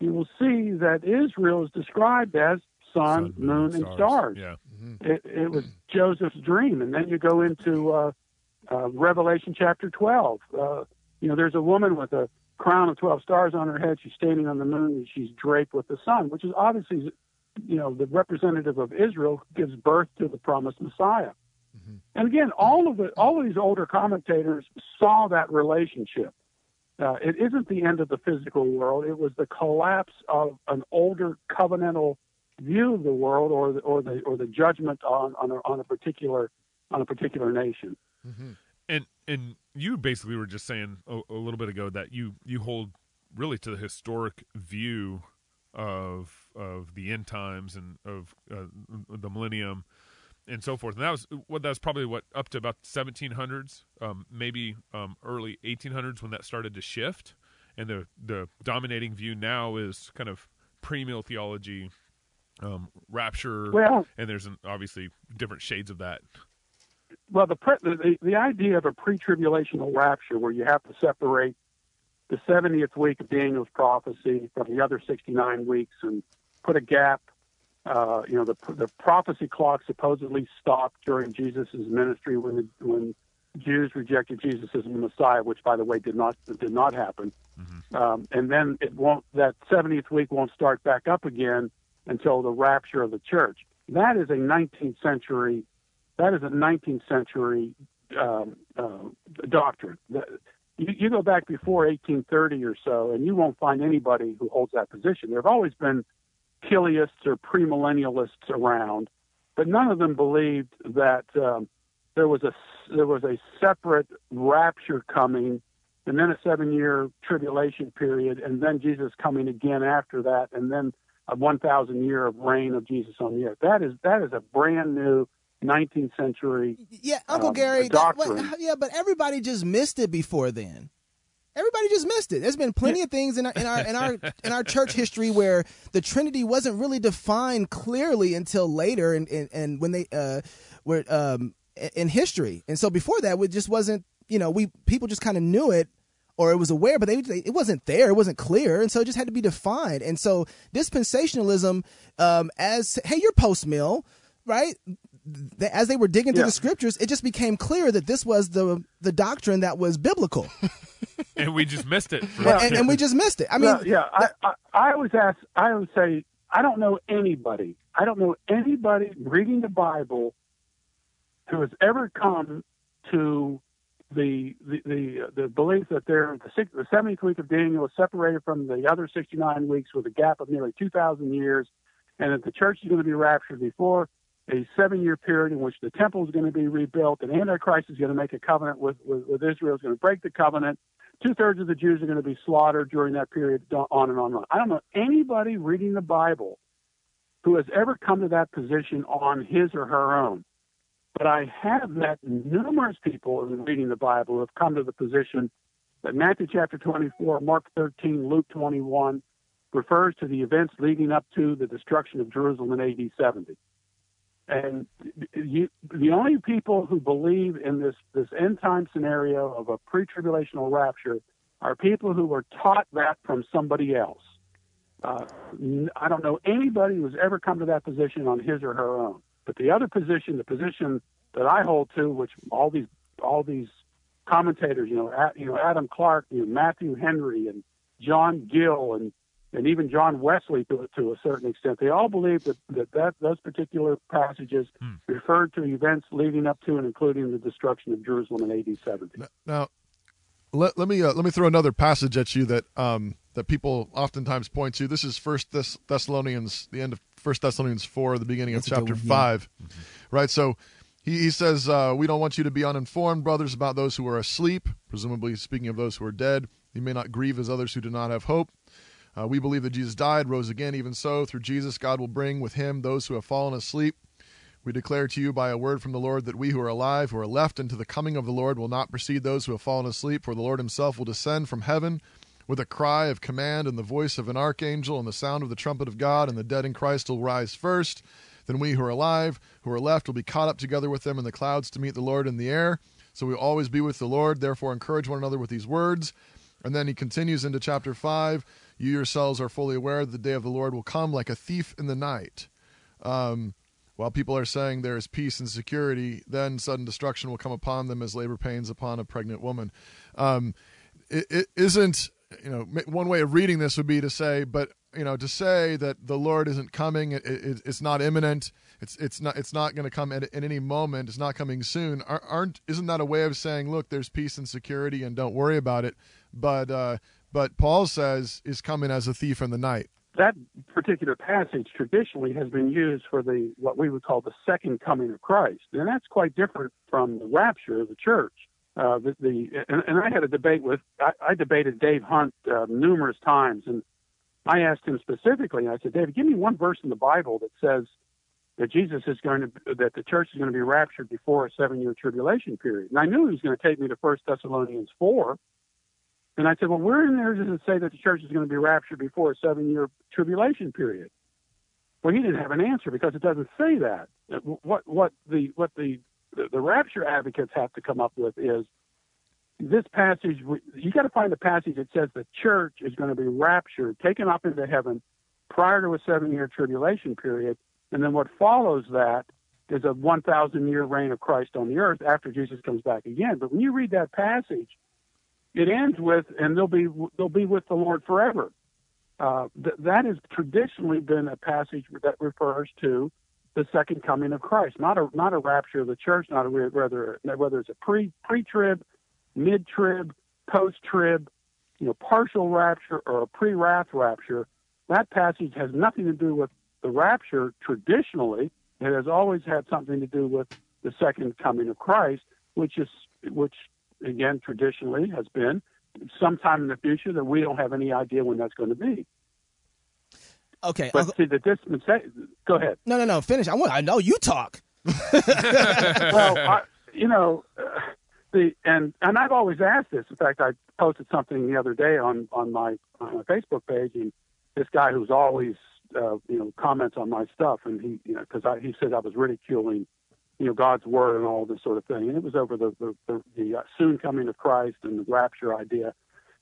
S10: you will see that Israel is described as sun, moon, and stars.
S7: Yeah.
S10: It, it was Joseph's dream, and then you go into uh, uh, Revelation chapter 12. Uh, you know, there's a woman with a crown of 12 stars on her head. She's standing on the moon, and she's draped with the sun, which is obviously, you know, the representative of Israel who gives birth to the promised Messiah. And again, all of the all of these older commentators saw that relationship. Uh, it isn't the end of the physical world; it was the collapse of an older covenantal view of the world, or the, or the or the judgment on on a, on a particular on a particular nation.
S7: And and you basically were just saying a, a little bit ago that you you hold really to the historic view of of the end times and of uh, the millennium and so forth. And that was what that was probably what up to about 1700s, um, maybe um, early 1800s when that started to shift. And the the dominating view now is kind of premill theology, um, rapture,
S10: Well-
S7: and there's an, obviously different shades of that.
S10: Well, the, pre- the the idea of a pre-tribulational rapture, where you have to separate the 70th week of Daniel's prophecy from the other 69 weeks and put a gap. Uh, you know, the the prophecy clock supposedly stopped during Jesus' ministry when the, when Jews rejected Jesus as the Messiah, which, by the way, did not did not happen. Um, and then it won't that 70th week won't start back up again until the rapture of the church. That is a 19th century. That is a 19th century um, uh, doctrine. You, you go back before 1830 or so, and you won't find anybody who holds that position. There have always been Chiliasts or premillennialists around, but none of them believed that um, there was a there was a separate rapture coming, and then a seven year tribulation period, and then Jesus coming again after that, and then a 1,000 year of reign of Jesus on the earth. That is that is a brand new 19th century.
S8: Yeah, Uncle
S10: um,
S8: Gary. That,
S10: doctrine.
S8: what- yeah, but everybody just missed it before then. Everybody just missed it. There's been plenty of things in our in our in our in our church history where the Trinity wasn't really defined clearly until later, and and, and when they uh were um in history, and so before that, it just wasn't. You know, we people just kind of knew it or it was aware, but they, they it wasn't there, it wasn't clear, and so it just had to be defined. And so dispensationalism, um, as hey, you're post mill, right? As they were digging through
S10: Yeah.
S8: the scriptures, it just became clear that this was the the doctrine that was biblical, <laughs>
S7: and we just missed it. for-
S8: and, and we just missed it. I mean,
S10: yeah, yeah. I, I, I always ask. I always say, I don't know anybody. I don't know anybody reading the Bible who has ever come to the the the, the belief that they're the, the 70th week of Daniel is separated from the other 69 weeks with a gap of nearly 2,000 years, and that the church is going to be raptured before a seven-year period in which the temple is going to be rebuilt, and Antichrist is going to make a covenant with, with, with Israel, is going to break the covenant. Two thirds of the Jews are going to be slaughtered during that period, on and on and on. I don't know anybody reading the Bible who has ever come to that position on his or her own. But I have met numerous people in reading the Bible who have come to the position that Matthew chapter 24, Mark 13, Luke 21 refers to the events leading up to the destruction of Jerusalem in AD 70. And you, the only people who believe in this, this end time scenario of a pre tribulational rapture are people who were taught that from somebody else. Uh, I don't know anybody who's ever come to that position on his or her own. But the other position, the position that I hold to, which all these all these commentators, you know, at, you know Adam Clarke, you know, Matthew Henry, and John Gill, and and even John Wesley to to a certain extent, they all believe that that, that those particular passages referred to events leading up to and including the destruction of Jerusalem in AD 70.
S9: Now, let, let me uh, let me throw another passage at you that um, that people oftentimes point to. This is First Thess- Thessalonians, the end of First Thessalonians four, the beginning
S8: That's
S9: of chapter
S8: one, yeah.
S9: 5 right? So he, he says, uh, "We don't want you to be uninformed, brothers, about those who are asleep." Presumably speaking of those who are dead. You may not grieve as others who do not have hope. Uh, we believe that Jesus died, rose again. Even so, through Jesus, God will bring with him those who have fallen asleep. We declare to you by a word from the Lord that we who are alive, who are left into the coming of the Lord, will not precede those who have fallen asleep, for the Lord himself will descend from heaven with a cry of command and the voice of an archangel and the sound of the trumpet of God, and the dead in Christ will rise first. Then we who are alive, who are left, will be caught up together with them in the clouds to meet the Lord in the air. So we will always be with the Lord. Therefore, encourage one another with these words. And then he continues into chapter 5 You yourselves are fully aware that the day of the Lord will come like a thief in the night. Um, while people are saying there is peace and security, then sudden destruction will come upon them as labor pains upon a pregnant woman. Um, it, it isn't, you know, one way of reading this would be to say, but you know, to say that the Lord isn't coming, it, it, it's not imminent. It's it's not it's not going to come at, at any moment. It's not coming soon. Aren't isn't that a way of saying, look, there's peace and security, and don't worry about it? But uh, but Paul says is coming as a thief in the night.
S10: that particular passage traditionally has been used for the what we would call the second coming of Christ, and that's quite different from the rapture of the church. Uh, the, the and, and I had a debate with I, I debated Dave Hunt uh, numerous times, and I asked him specifically. I said, David, give me one verse in the Bible that says that Jesus is going to that the church is going to be raptured before a seven-year tribulation period. And I knew he was going to take me to First Thessalonians four, and I said, well, where in there does it say that the church is going to be raptured before a seven-year tribulation period? Well, he didn't have an answer because it doesn't say that. What what the what the the, the rapture advocates have to come up with is this passage. You got to find the passage that says the church is going to be raptured, taken up into heaven prior to a seven-year tribulation period, and then what follows that is a 1,000 year reign of Christ on the earth after Jesus comes back again. But when you read that passage, it ends with, and they'll be they'll be with the Lord forever. Uh, th- that has traditionally been a passage that refers to the second coming of Christ, not a not a rapture of the church, not a whether whether it's a pre pre trib, mid trib, post trib, you know, partial rapture or a pre wrath rapture. That passage has nothing to do with the rapture traditionally. It has always had something to do with the second coming of Christ, which is which again traditionally has been sometime in the future that we don't have any idea when that's going to be.
S8: Okay,
S10: but
S8: Uncle-
S10: see the dispensation. Go ahead.
S8: no, no, no. Finish. I want. I know you talk. <laughs>
S10: well, I, you know, uh, the and and I've always asked this. In fact, I posted something the other day on on my on my Facebook page, and this guy who's always uh, you know comments on my stuff, and he you know because he said I was ridiculing you know God's word and all this sort of thing, and it was over the the, the, the uh, soon coming of Christ and the rapture idea.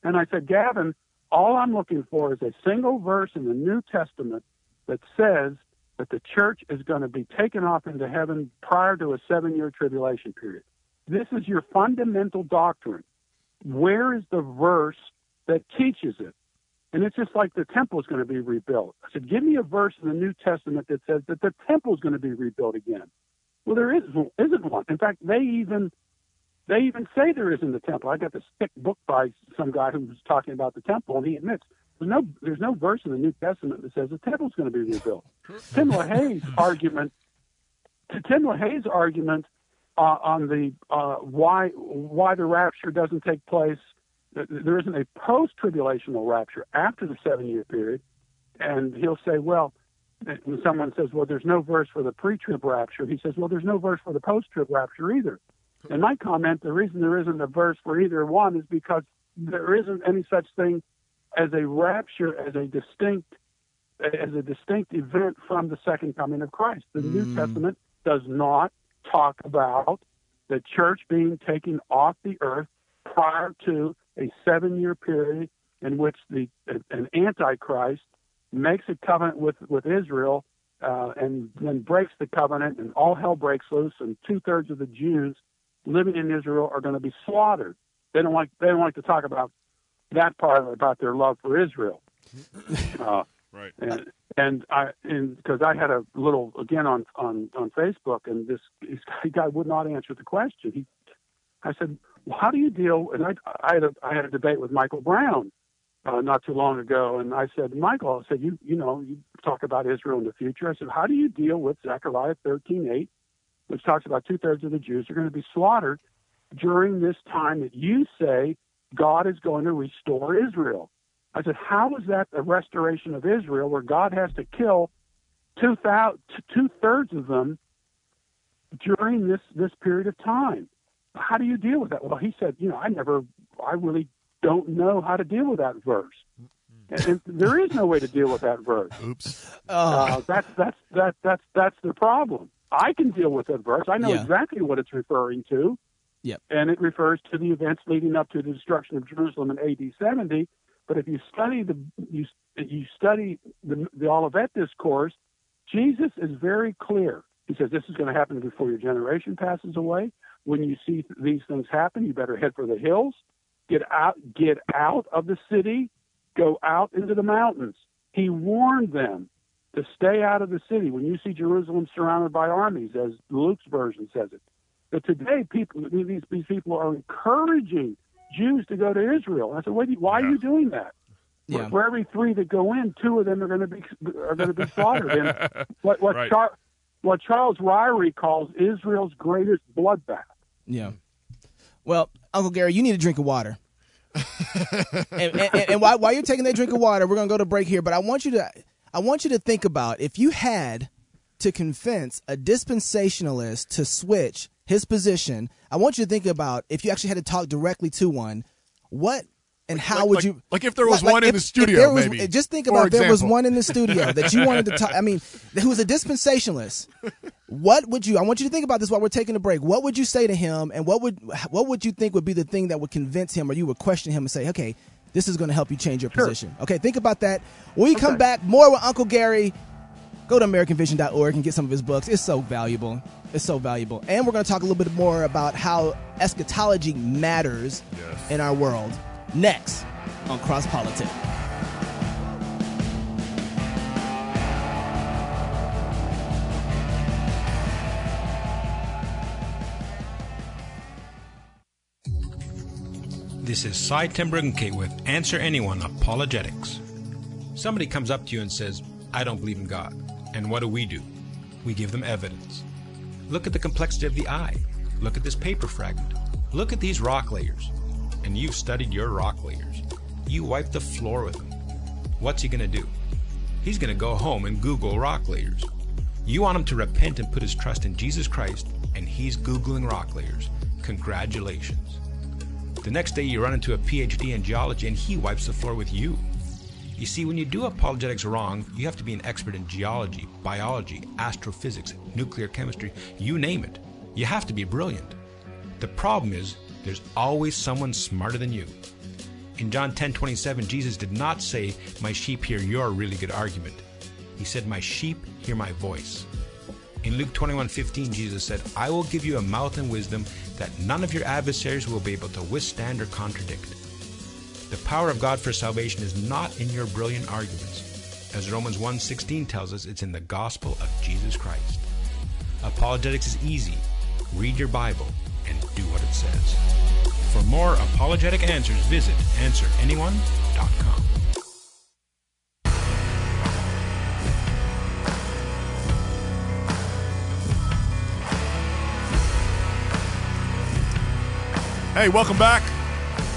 S10: And I said, Gavin, all I'm looking for is a single verse in the New Testament that says that the church is going to be taken off into heaven prior to a seven year tribulation period. This is your fundamental doctrine. Where is the verse that teaches it? And it's just like the temple is going to be rebuilt. I said, give me a verse in the New Testament that says that the temple is going to be rebuilt again. Well, there isn't, isn't one. In fact, they even they even say there isn't a temple. I got this thick book by some guy who was talking about the temple, and he admits there's no there's no verse in the New Testament that says the temple's going to be rebuilt. Tim LaHaye's <laughs> argument, to Tim LaHaye's argument uh, on the uh, why why the rapture doesn't take place, there isn't a post tribulational rapture after the seven year period, and he'll say, well. When someone says, "Well, there's no verse for the pre-trib rapture," he says, "Well, there's no verse for the post-trib rapture either." And my comment, the reason there isn't a verse for either one is because there isn't any such thing as a rapture as a distinct as a distinct event from the second coming of Christ. The New Testament does not talk about the church being taken off the earth prior to a seven-year period in which the an antichrist makes a covenant with with Israel uh, and then breaks the covenant, and all hell breaks loose, and two thirds of the Jews living in Israel are going to be slaughtered. They don't like they don't like to talk about that part about their love for Israel. <laughs> Uh,
S7: right.
S10: And and I and because I had a little again on on on Facebook, and this this guy would not answer the question. He, I said, well, how do you deal? And I I had a I had a debate with Michael Brown uh, not too long ago, and I said, Michael, I said, you you know you talk about Israel in the future. I said, how do you deal with Zechariah thirteen eight? Which talks about two thirds of the Jews are going to be slaughtered during this time that you say God is going to restore Israel. I said, how is that a restoration of Israel where God has to kill two thirds of them during this, this period of time? How do you deal with that? Well, he said, you know, I never, I really don't know how to deal with that verse. And, and there is no way to deal with that verse.
S9: Oops.
S10: Uh, that's that's that that's that's the problem. I can deal with that verse. I know
S8: Yeah.
S10: exactly what it's referring to.
S8: Yep.
S10: And it refers to the events leading up to the destruction of Jerusalem in AD 70. But if you study the you you study the, the Olivet discourse, Jesus is very clear. He says this is going to happen before your generation passes away. When you see these things happen, you better head for the hills. Get out get out of the city. Go out into the mountains. He warned them to stay out of the city when you see Jerusalem surrounded by armies, as Luke's version says it. But today, people these these people are encouraging Jews to go to Israel. I said, why, why are you doing that?
S8: Yeah.
S10: For every three that go in, two of them are going to be are going to be slaughtered. And <laughs> what what,
S7: Right.
S10: Char- what Charles Ryrie calls Israel's greatest bloodbath.
S8: Yeah. Well, Uncle Gary, you need a drink of water. <laughs> and, and, and while, while you're taking that drink of water, we're gonna go to break here. But I want you to, I want you to think about if you had to convince a dispensationalist to switch his position. I want you to think about if you actually had to talk directly to one, what and how
S9: like-
S8: would
S9: like-
S8: you
S9: like if there was one in the studio,
S8: was-
S9: maybe, eh,
S8: Just think about if there was one in the studio that you wanted to talk. I mean, who was a dispensationalist. What would you? I want you to think about this while we're taking a break. What would you say to him, and what would what would you think would be the thing that would convince him, or you would question him and say, "Okay, this is going to help you change your position." Okay, think about that. When we come back, more with Uncle Gary. Go to AmericanVision.org and get some of his books. It's so valuable. It's so valuable. And we're going to talk a little bit more about how eschatology matters
S7: Yes.
S8: in our world next on Cross Politics.
S11: This is Sye Ten Bruggencate with Answer Anyone Apologetics. Somebody comes up to you and says, I don't believe in God. And what do we do? We give them evidence. Look at the complexity of the eye. Look at this paper fragment. Look at these rock layers. And you've studied your rock layers. You wipe the floor with them. What's he going to do? He's going to go home and Google rock layers. You want him to repent and put his trust in Jesus Christ, and he's Googling rock layers. Congratulations. The next day, you run into a PhD in geology, and he wipes the floor with you. You see, when you do apologetics wrong, you have to be an expert in geology, biology, astrophysics, nuclear chemistry, you name it. You have to be brilliant. The problem is, there's always someone smarter than you. In John 10:27, Jesus did not say, "My sheep hear your really good argument." He said, "My sheep hear my voice." In Luke 21:15, Jesus said, "I will give you a mouth and wisdom that none of your adversaries will be able to withstand or contradict." The power of God for salvation is not in your brilliant arguments. As Romans 1:16 tells us, it's in the gospel of Jesus Christ. Apologetics is easy. Read your Bible and do what it says. For more apologetic answers, visit answeranyone.com.
S9: Hey, welcome back.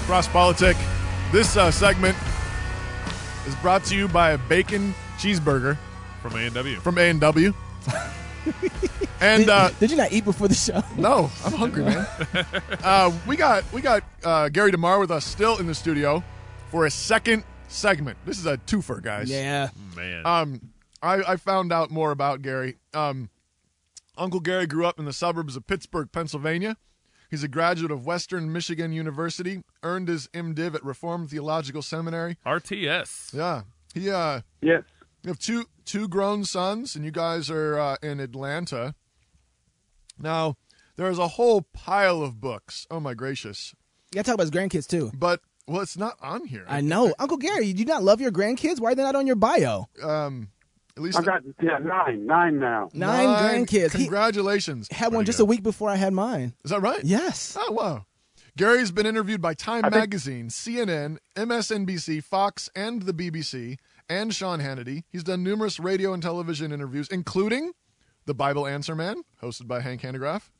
S9: Cross Politic. This uh, segment is brought to you by a bacon cheeseburger
S7: from A&W.
S9: From A&W. and
S8: did, <laughs>
S9: uh,
S8: did you not eat before the show?
S9: No, I'm hungry, man. <laughs> uh, we got we got uh, Gary DeMar with us still in the studio for a second segment. This is a twofer, guys.
S8: Yeah,
S7: man.
S9: Um, I, I found out more about Gary. Um, Uncle Gary grew up in the suburbs of Pittsburgh, Pennsylvania. He's a graduate of Western Michigan University. Earned his MDiv at Reformed Theological Seminary.
S7: RTS.
S9: Yeah, he uh
S10: yes.
S9: You have two two grown sons, and you guys are uh, in Atlanta. Now, there is a whole pile of books. Oh my gracious!
S8: You gotta talk about his grandkids too.
S9: But well, it's not on here.
S8: I know, Uncle Gary. You do not love your grandkids? Why are they not on your bio?
S9: Um, at least
S10: I've got yeah nine, nine now.
S8: Nine, grandkids. He
S9: Congratulations!
S8: had one just a week before I had mine.
S9: Is that right?
S8: Yes.
S9: Oh wow. Gary's been interviewed by Time
S10: I think-
S9: Magazine, CNN, MSNBC, Fox, and the BBC, and Sean Hannity. He's done numerous radio and television interviews, including The Bible Answer Man, hosted by Hank Hanegraaff.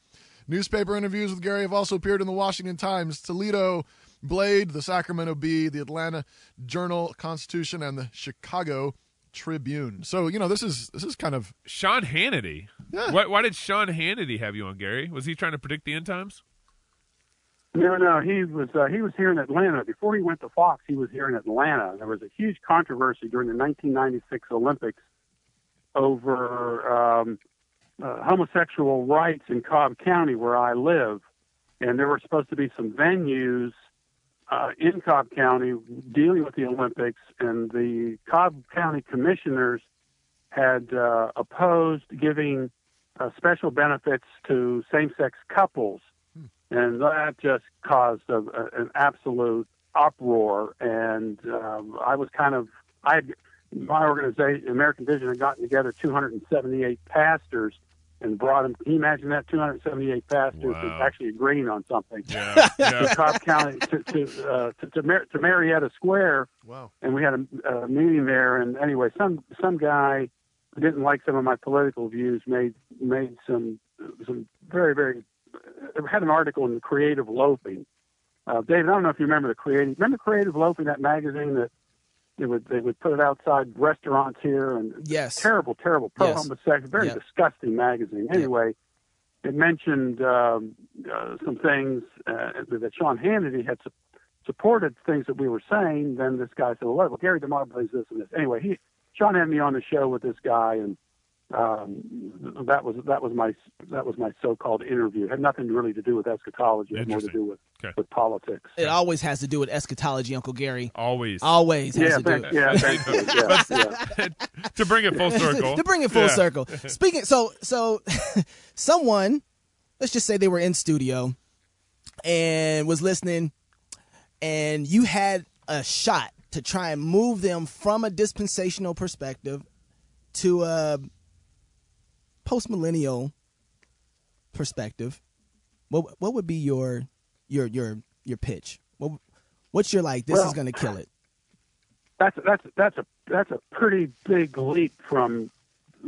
S9: Newspaper interviews with Gary have also appeared in the Washington Times, Toledo Blade, the Sacramento Bee, the Atlanta Journal Constitution, and the Chicago Tribune. So you know this is this is kind of
S7: Sean Hannity.
S9: Yeah.
S7: Why, why did Sean Hannity have you on, Gary? Was he trying to predict the end times?
S10: No, no, he was uh, he was here in Atlanta before he went to Fox. He was here in Atlanta. There was a huge controversy during the 1996 Olympics over um, uh, homosexual rights in Cobb County, where I live, and there were supposed to be some venues uh, in Cobb County dealing with the Olympics, and the Cobb County commissioners had uh, opposed giving uh, special benefits to same-sex couples and that just caused a, a, an absolute uproar. And um, I was kind of, I had my organization, American Vision, had gotten together 278 pastors and brought him. Can you imagine that? 278 pastors
S7: Wow.
S10: actually agreeing on something.
S7: Yeah, <laughs> yeah.
S10: to Cobb County to to, uh, to, to, Mar- to Marietta Square,
S9: wow.
S10: and we had a, a meeting there. And anyway, some some guy who didn't like some of my political views made made some some very very uh, had an article in Creative Loafing. Uh, David, I don't know if you remember the Creative. Remember Creative Loafing, that magazine that they would they would put it outside restaurants here and
S8: Yes.
S10: terrible, terrible pro
S8: Yes.
S10: homosexual, very
S8: Yeah.
S10: disgusting magazine. Anyway, it mentioned um, uh, some things uh, that Sean Hannity had su- supported things that we were saying. Then this guy said, "Well, well Gary DeMar believes this and this." Anyway, he Sean had me on the show with this guy, and um, that was that was my that was my so-called interview. It had nothing really to do with eschatology. It had more to do with
S7: Okay.
S10: with politics.
S8: It always has to do with eschatology, Uncle Gary.
S7: Always.
S8: Always has
S10: Yeah,
S8: to do
S10: thank,
S8: it.
S10: yeah, thank you. <laughs> Yeah, yeah. <laughs>
S7: to bring it full circle. <laughs>
S8: to bring it full
S7: Yeah.
S8: circle. Speaking, so so, someone, let's just say they were in studio, and was listening, and you had a shot to try and move them from a dispensational perspective to a post millennial perspective. What what would be your your your your pitch? What What's your like? This
S10: Well-
S8: is going to kill it.
S10: That's that's that's a that's a pretty big leap from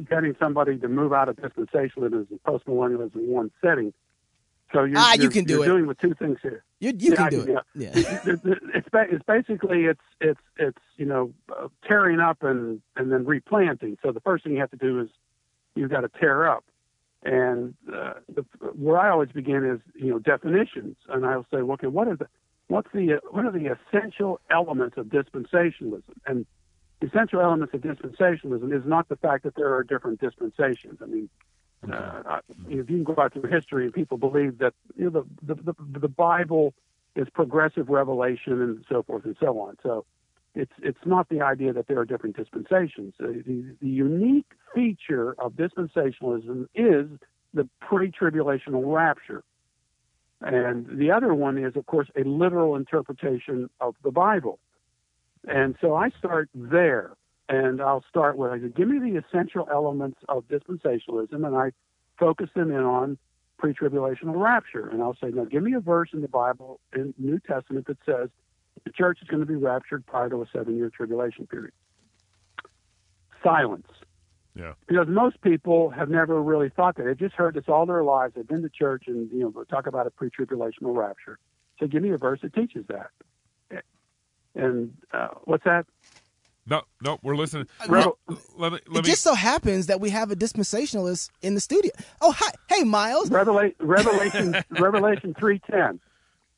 S10: getting somebody to move out of dispensationalism and postmillennialism in one setting. So you're,
S8: Ah, you
S10: you're-
S8: can do it.
S10: doing with two things here.
S8: You you
S10: Yeah,
S8: can do it. Yeah.
S10: it's it's basically it's it's it's you know uh, tearing up and and then replanting. So the first thing you have to do is you've got to tear up. And uh, the, where I always begin is you know definitions, and I'll say, okay, what is the what's the uh, what are the essential elements of dispensationalism? And the essential elements of dispensationalism is not the fact that there are different dispensations. I mean, uh, if you can go back through history and people believe that you know the the, the, the Bible is progressive revelation and so forth and so on. So it's it's not the idea that there are different dispensations. Uh, the, the unique feature of dispensationalism is the pre-tribulational rapture. And the other one is, of course, a literal interpretation of the Bible. And so I start there, and I'll start with I say, give me the essential elements of dispensationalism, and I focus them in on pre-tribulational rapture. And I'll say, now give me a verse in the Bible in New Testament that says the church is going to be raptured prior to a seven-year tribulation period. Silence
S7: Yeah.
S10: because most people have never really thought that. They've just heard this all their lives. They've been to church and you know talk about a pre-tribulational rapture. So give me a verse that teaches that. And uh, what's that?
S7: No, no, we're listening.
S10: Revel-
S7: let me,
S8: It
S7: me,
S8: just so happens that we have a dispensationalist in the studio. Oh, hi, hey, Miles.
S10: Revela- <laughs> Revelation Revelation three ten.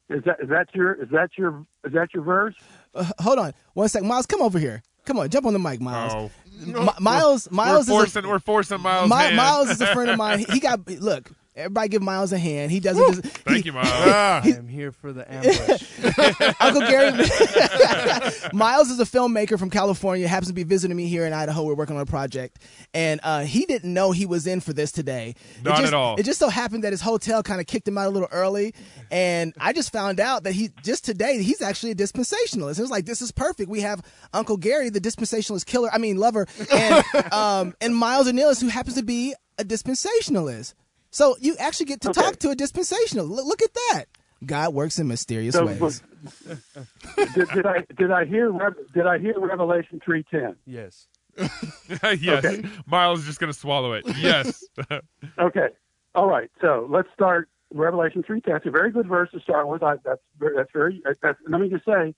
S10: Is that is that your is that your is that your verse?
S8: Uh, hold on, one sec. Miles, come over here. Come on, jump on the mic, Miles.
S7: Oh.
S8: Mi- Miles, Miles
S7: we're
S8: is
S7: forcing,
S8: a,
S7: we're forcing Miles.
S8: Mi-
S7: hand.
S8: Miles is a friend of <laughs> mine. He got look. Everybody give Miles a hand. He doesn't. Just,
S7: Thank
S8: he-
S7: you, Miles.
S12: I am here for the ambush. <laughs>
S8: Uncle Gary. <laughs> Miles is a filmmaker from California. Happens to be visiting me here in Idaho. We're working on a project, and uh, he didn't know he was in for this today. It
S7: Not
S8: just-
S7: at all.
S8: It just so happened that his hotel kind of kicked him out a little early, and I just found out that he just today he's actually a dispensationalist. It was like this is perfect. We have Uncle Gary, the dispensationalist killer. I mean lover, and <laughs> um, and Miles Ornelas, who happens to be a dispensationalist. So you actually get to
S10: Okay.
S8: talk to a dispensational. Look, look at that. God works in mysterious
S10: So,
S8: ways.
S10: did, did I did I hear did I hear Revelation three ten?
S12: yes. <laughs>
S7: yes.
S10: Okay.
S7: Miles is just going to swallow it. Yes. <laughs>
S10: Okay. All right. So let's start Revelation three ten. It's a very good verse to start with. I, that's very, that's very. That's, let me just say,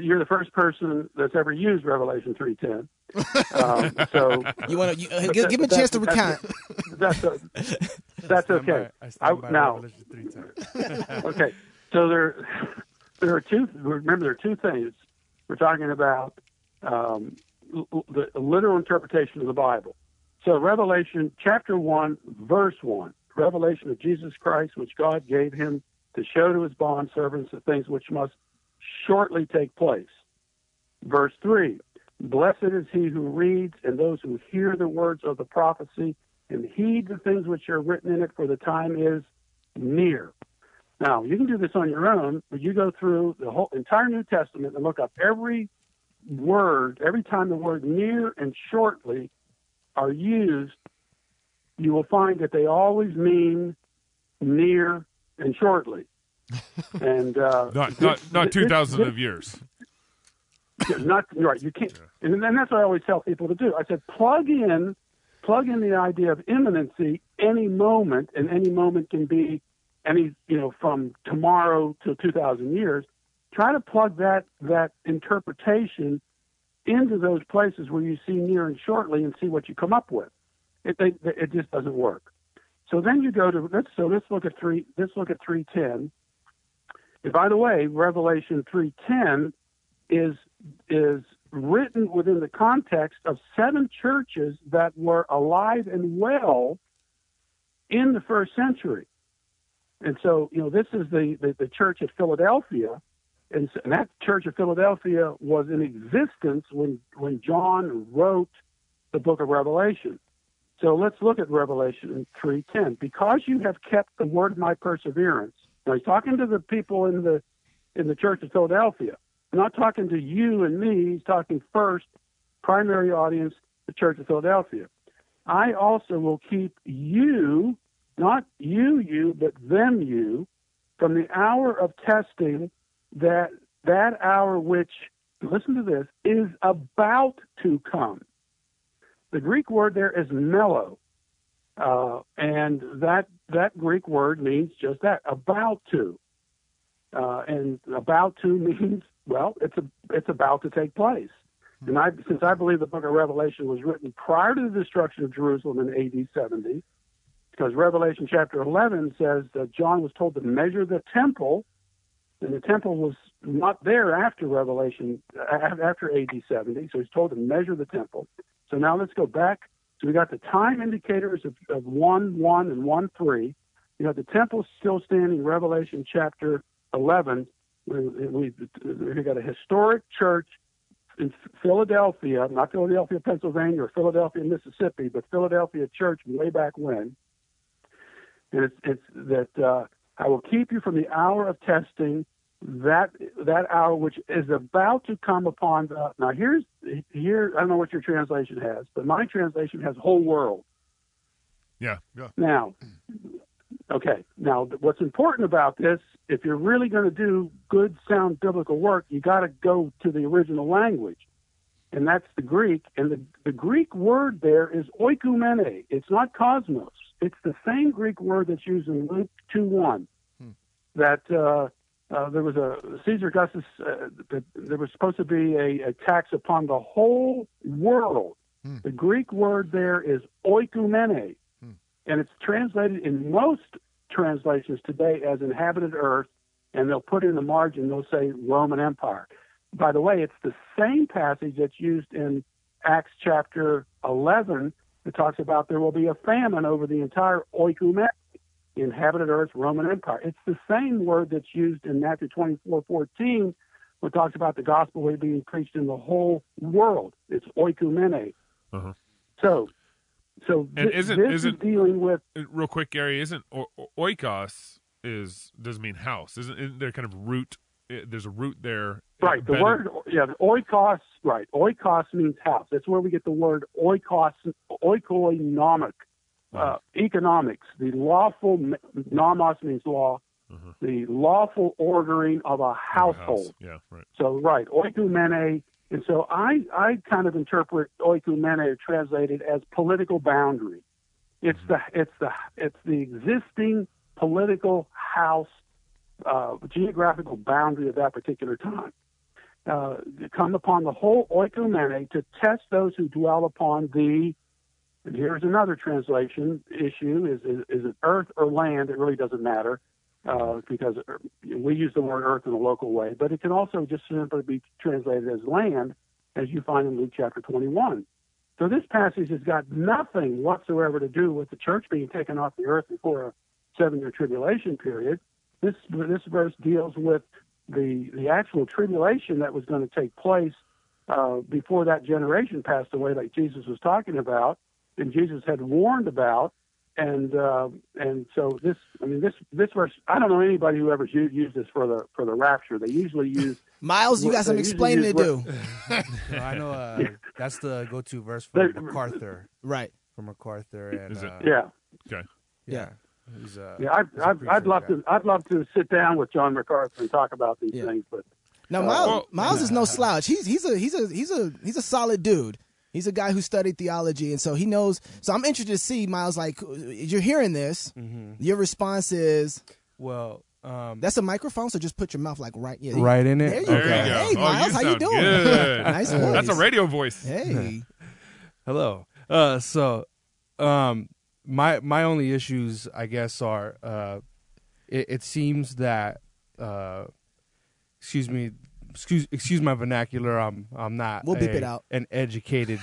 S10: you're the first person that's ever used Revelation three ten. <laughs> Um, so
S8: You want to uh, give, give him a chance to recount.
S10: That's a, that's
S12: Stand
S10: okay.
S12: by- I stand by
S10: now,
S12: Revelation three <laughs>
S10: okay. So there, there are two. Remember, there are two things we're talking about. Um, l- l- the literal interpretation of the Bible. So Revelation chapter one, verse one, revelation of Jesus Christ, which God gave him to show to his bond servants the things which must shortly take place. Verse three, blessed is he who reads and those who hear the words of the prophecy and heed the things which are written in it, for the time is near. Now, you can do this on your own, but you go through the whole entire New Testament and look up every word, every time the word near and shortly are used, you will find that they always mean near and shortly. And uh, <laughs>
S7: not not not two thousand of years.
S10: not right. You can't, and then that's what I always tell people to do. I said, plug in, plug in the idea of imminency. Any moment, and any moment can be any, you know, from tomorrow to two thousand years. Try to plug that that interpretation into those places where you see near and shortly, and see what you come up with. It they, it just doesn't work. So then you go to let's so let's look at three. Let's look at three ten. And by the way, Revelation three ten is is written within the context of seven churches that were alive and well in the first century. And so, you know, this is the, the, the church at Philadelphia. And, so, and that church of Philadelphia was in existence when, when John wrote the book of Revelation. So let's look at Revelation 3.10. Because you have kept the word of my perseverance. Now he's talking to the people in the, in the church of Philadelphia not talking to you and me. He's talking first, primary audience, the Church of Philadelphia. I also will keep you, not you, you, but them, you, from the hour of testing that that hour which, listen to this, is about to come. The Greek word there is mello. Uh, and that that Greek word means just that, about to. Uh, and about to <laughs> means well, it's a, it's about to take place. And I, since I believe the Book of Revelation was written prior to the destruction of Jerusalem in A.D. 70, because Revelation chapter 11 says that John was told to measure the temple, and the temple was not there after Revelation after A.D. 70, so he's told to measure the temple. So now let's go back. So we got the time indicators of, of 1 1 and 1 3. You know, the temple still standing, Revelation chapter 11. We, we, we got a historic church in Philadelphia, not Philadelphia, Pennsylvania, or Philadelphia, Mississippi, but Philadelphia church way back when. And it's, it's that uh, I will keep you from the hour of testing, that that hour which is about to come upon the. Now here's here I don't know what your translation has, but my translation has whole world.
S7: Yeah, yeah.
S10: Now, okay. Now, what's important about this, if you're really going to do good, sound biblical work, you got to go to the original language, and that's the Greek. And the, the Greek word there is oikumene. It's not cosmos. It's the same Greek word that's used in Luke 2 1. Hmm. That uh, uh, there was a Caesar Augustus, uh, there was supposed to be a, a tax upon the whole world. Hmm. The Greek word there is oikumene and it's translated in most translations today as inhabited earth, and they'll put in the margin, they'll say Roman Empire. By the way, it's the same passage that's used in Acts chapter 11 that talks about there will be a famine over the entire oikumen, inhabited earth, Roman Empire. It's the same word that's used in Matthew 24 14, which talks about the gospel being preached in the whole world. It's oikumene.
S7: Uh-huh.
S10: So so
S7: and
S10: th-
S7: isn't
S10: this
S7: isn't
S10: is dealing with
S7: real quick, Gary? Isn't o- o- oikos is doesn't mean house? Isn't, isn't there kind of root? eh, There's a root there.
S10: right. The word yeah, the oikos right. Oikos means house. That's where we get the word oikos oikonomic. Uh, economics, the lawful nomos means law, the lawful ordering of a household.
S7: Yeah, right.
S10: So right, oikumene, and so I I kind of interpret oikumene translated as political boundary. It's the it's the it's the existing political house uh, geographical boundary of that particular time. Uh, come upon the whole oikumene to test those who dwell upon the. And here's another translation issue: is is, is it earth or land? It really doesn't matter uh, because we use the word earth in a local way, but it can also just simply be translated as land, as you find in Luke chapter 21. So this passage has got nothing whatsoever to do with the church being taken off the earth before a seven-year tribulation period. This this verse deals with the the actual tribulation that was going to take place uh, before that generation passed away, like Jesus was talking about, and Jesus had warned about and uh, and so this I mean this this verse I don't know anybody who ever used, used this for the for the rapture. They usually use <laughs>
S8: Miles, you got some explaining to do. <laughs>
S12: No, I know uh, that's the go-to verse for MacArthur.
S8: Right.
S12: For MacArthur and
S7: Is it?
S12: uh,
S10: Yeah.
S7: Okay.
S12: yeah. He's, uh,
S10: Yeah, I'd,
S12: he's a
S10: I'd, I'd love
S12: guy.
S10: to I'd love to sit down with John MacArthur and talk about these things, but
S8: Now
S10: uh,
S8: Miles, Miles is no slouch. He's he's a he's a he's a he's a solid dude. He's a guy who studied theology, and so he knows. So I'm interested to see Miles. Like you're hearing this, your response is,
S12: "Well, um,
S8: that's a microphone, so just put your mouth like right, yeah,
S12: Right in it?
S8: There you
S12: There
S8: go.
S12: you go.
S8: Hey
S12: Oh,
S8: Miles,
S12: you
S8: how you
S12: sound
S8: doing? <laughs> nice voice.
S7: That's a radio voice.
S8: Hey, <laughs>
S12: Hello. Uh, so, um, my my only issues, I guess, are uh, it, it seems that uh, excuse me, excuse excuse my vernacular. I'm I'm not.
S8: We'll beep
S12: a-
S8: it out.
S12: An educated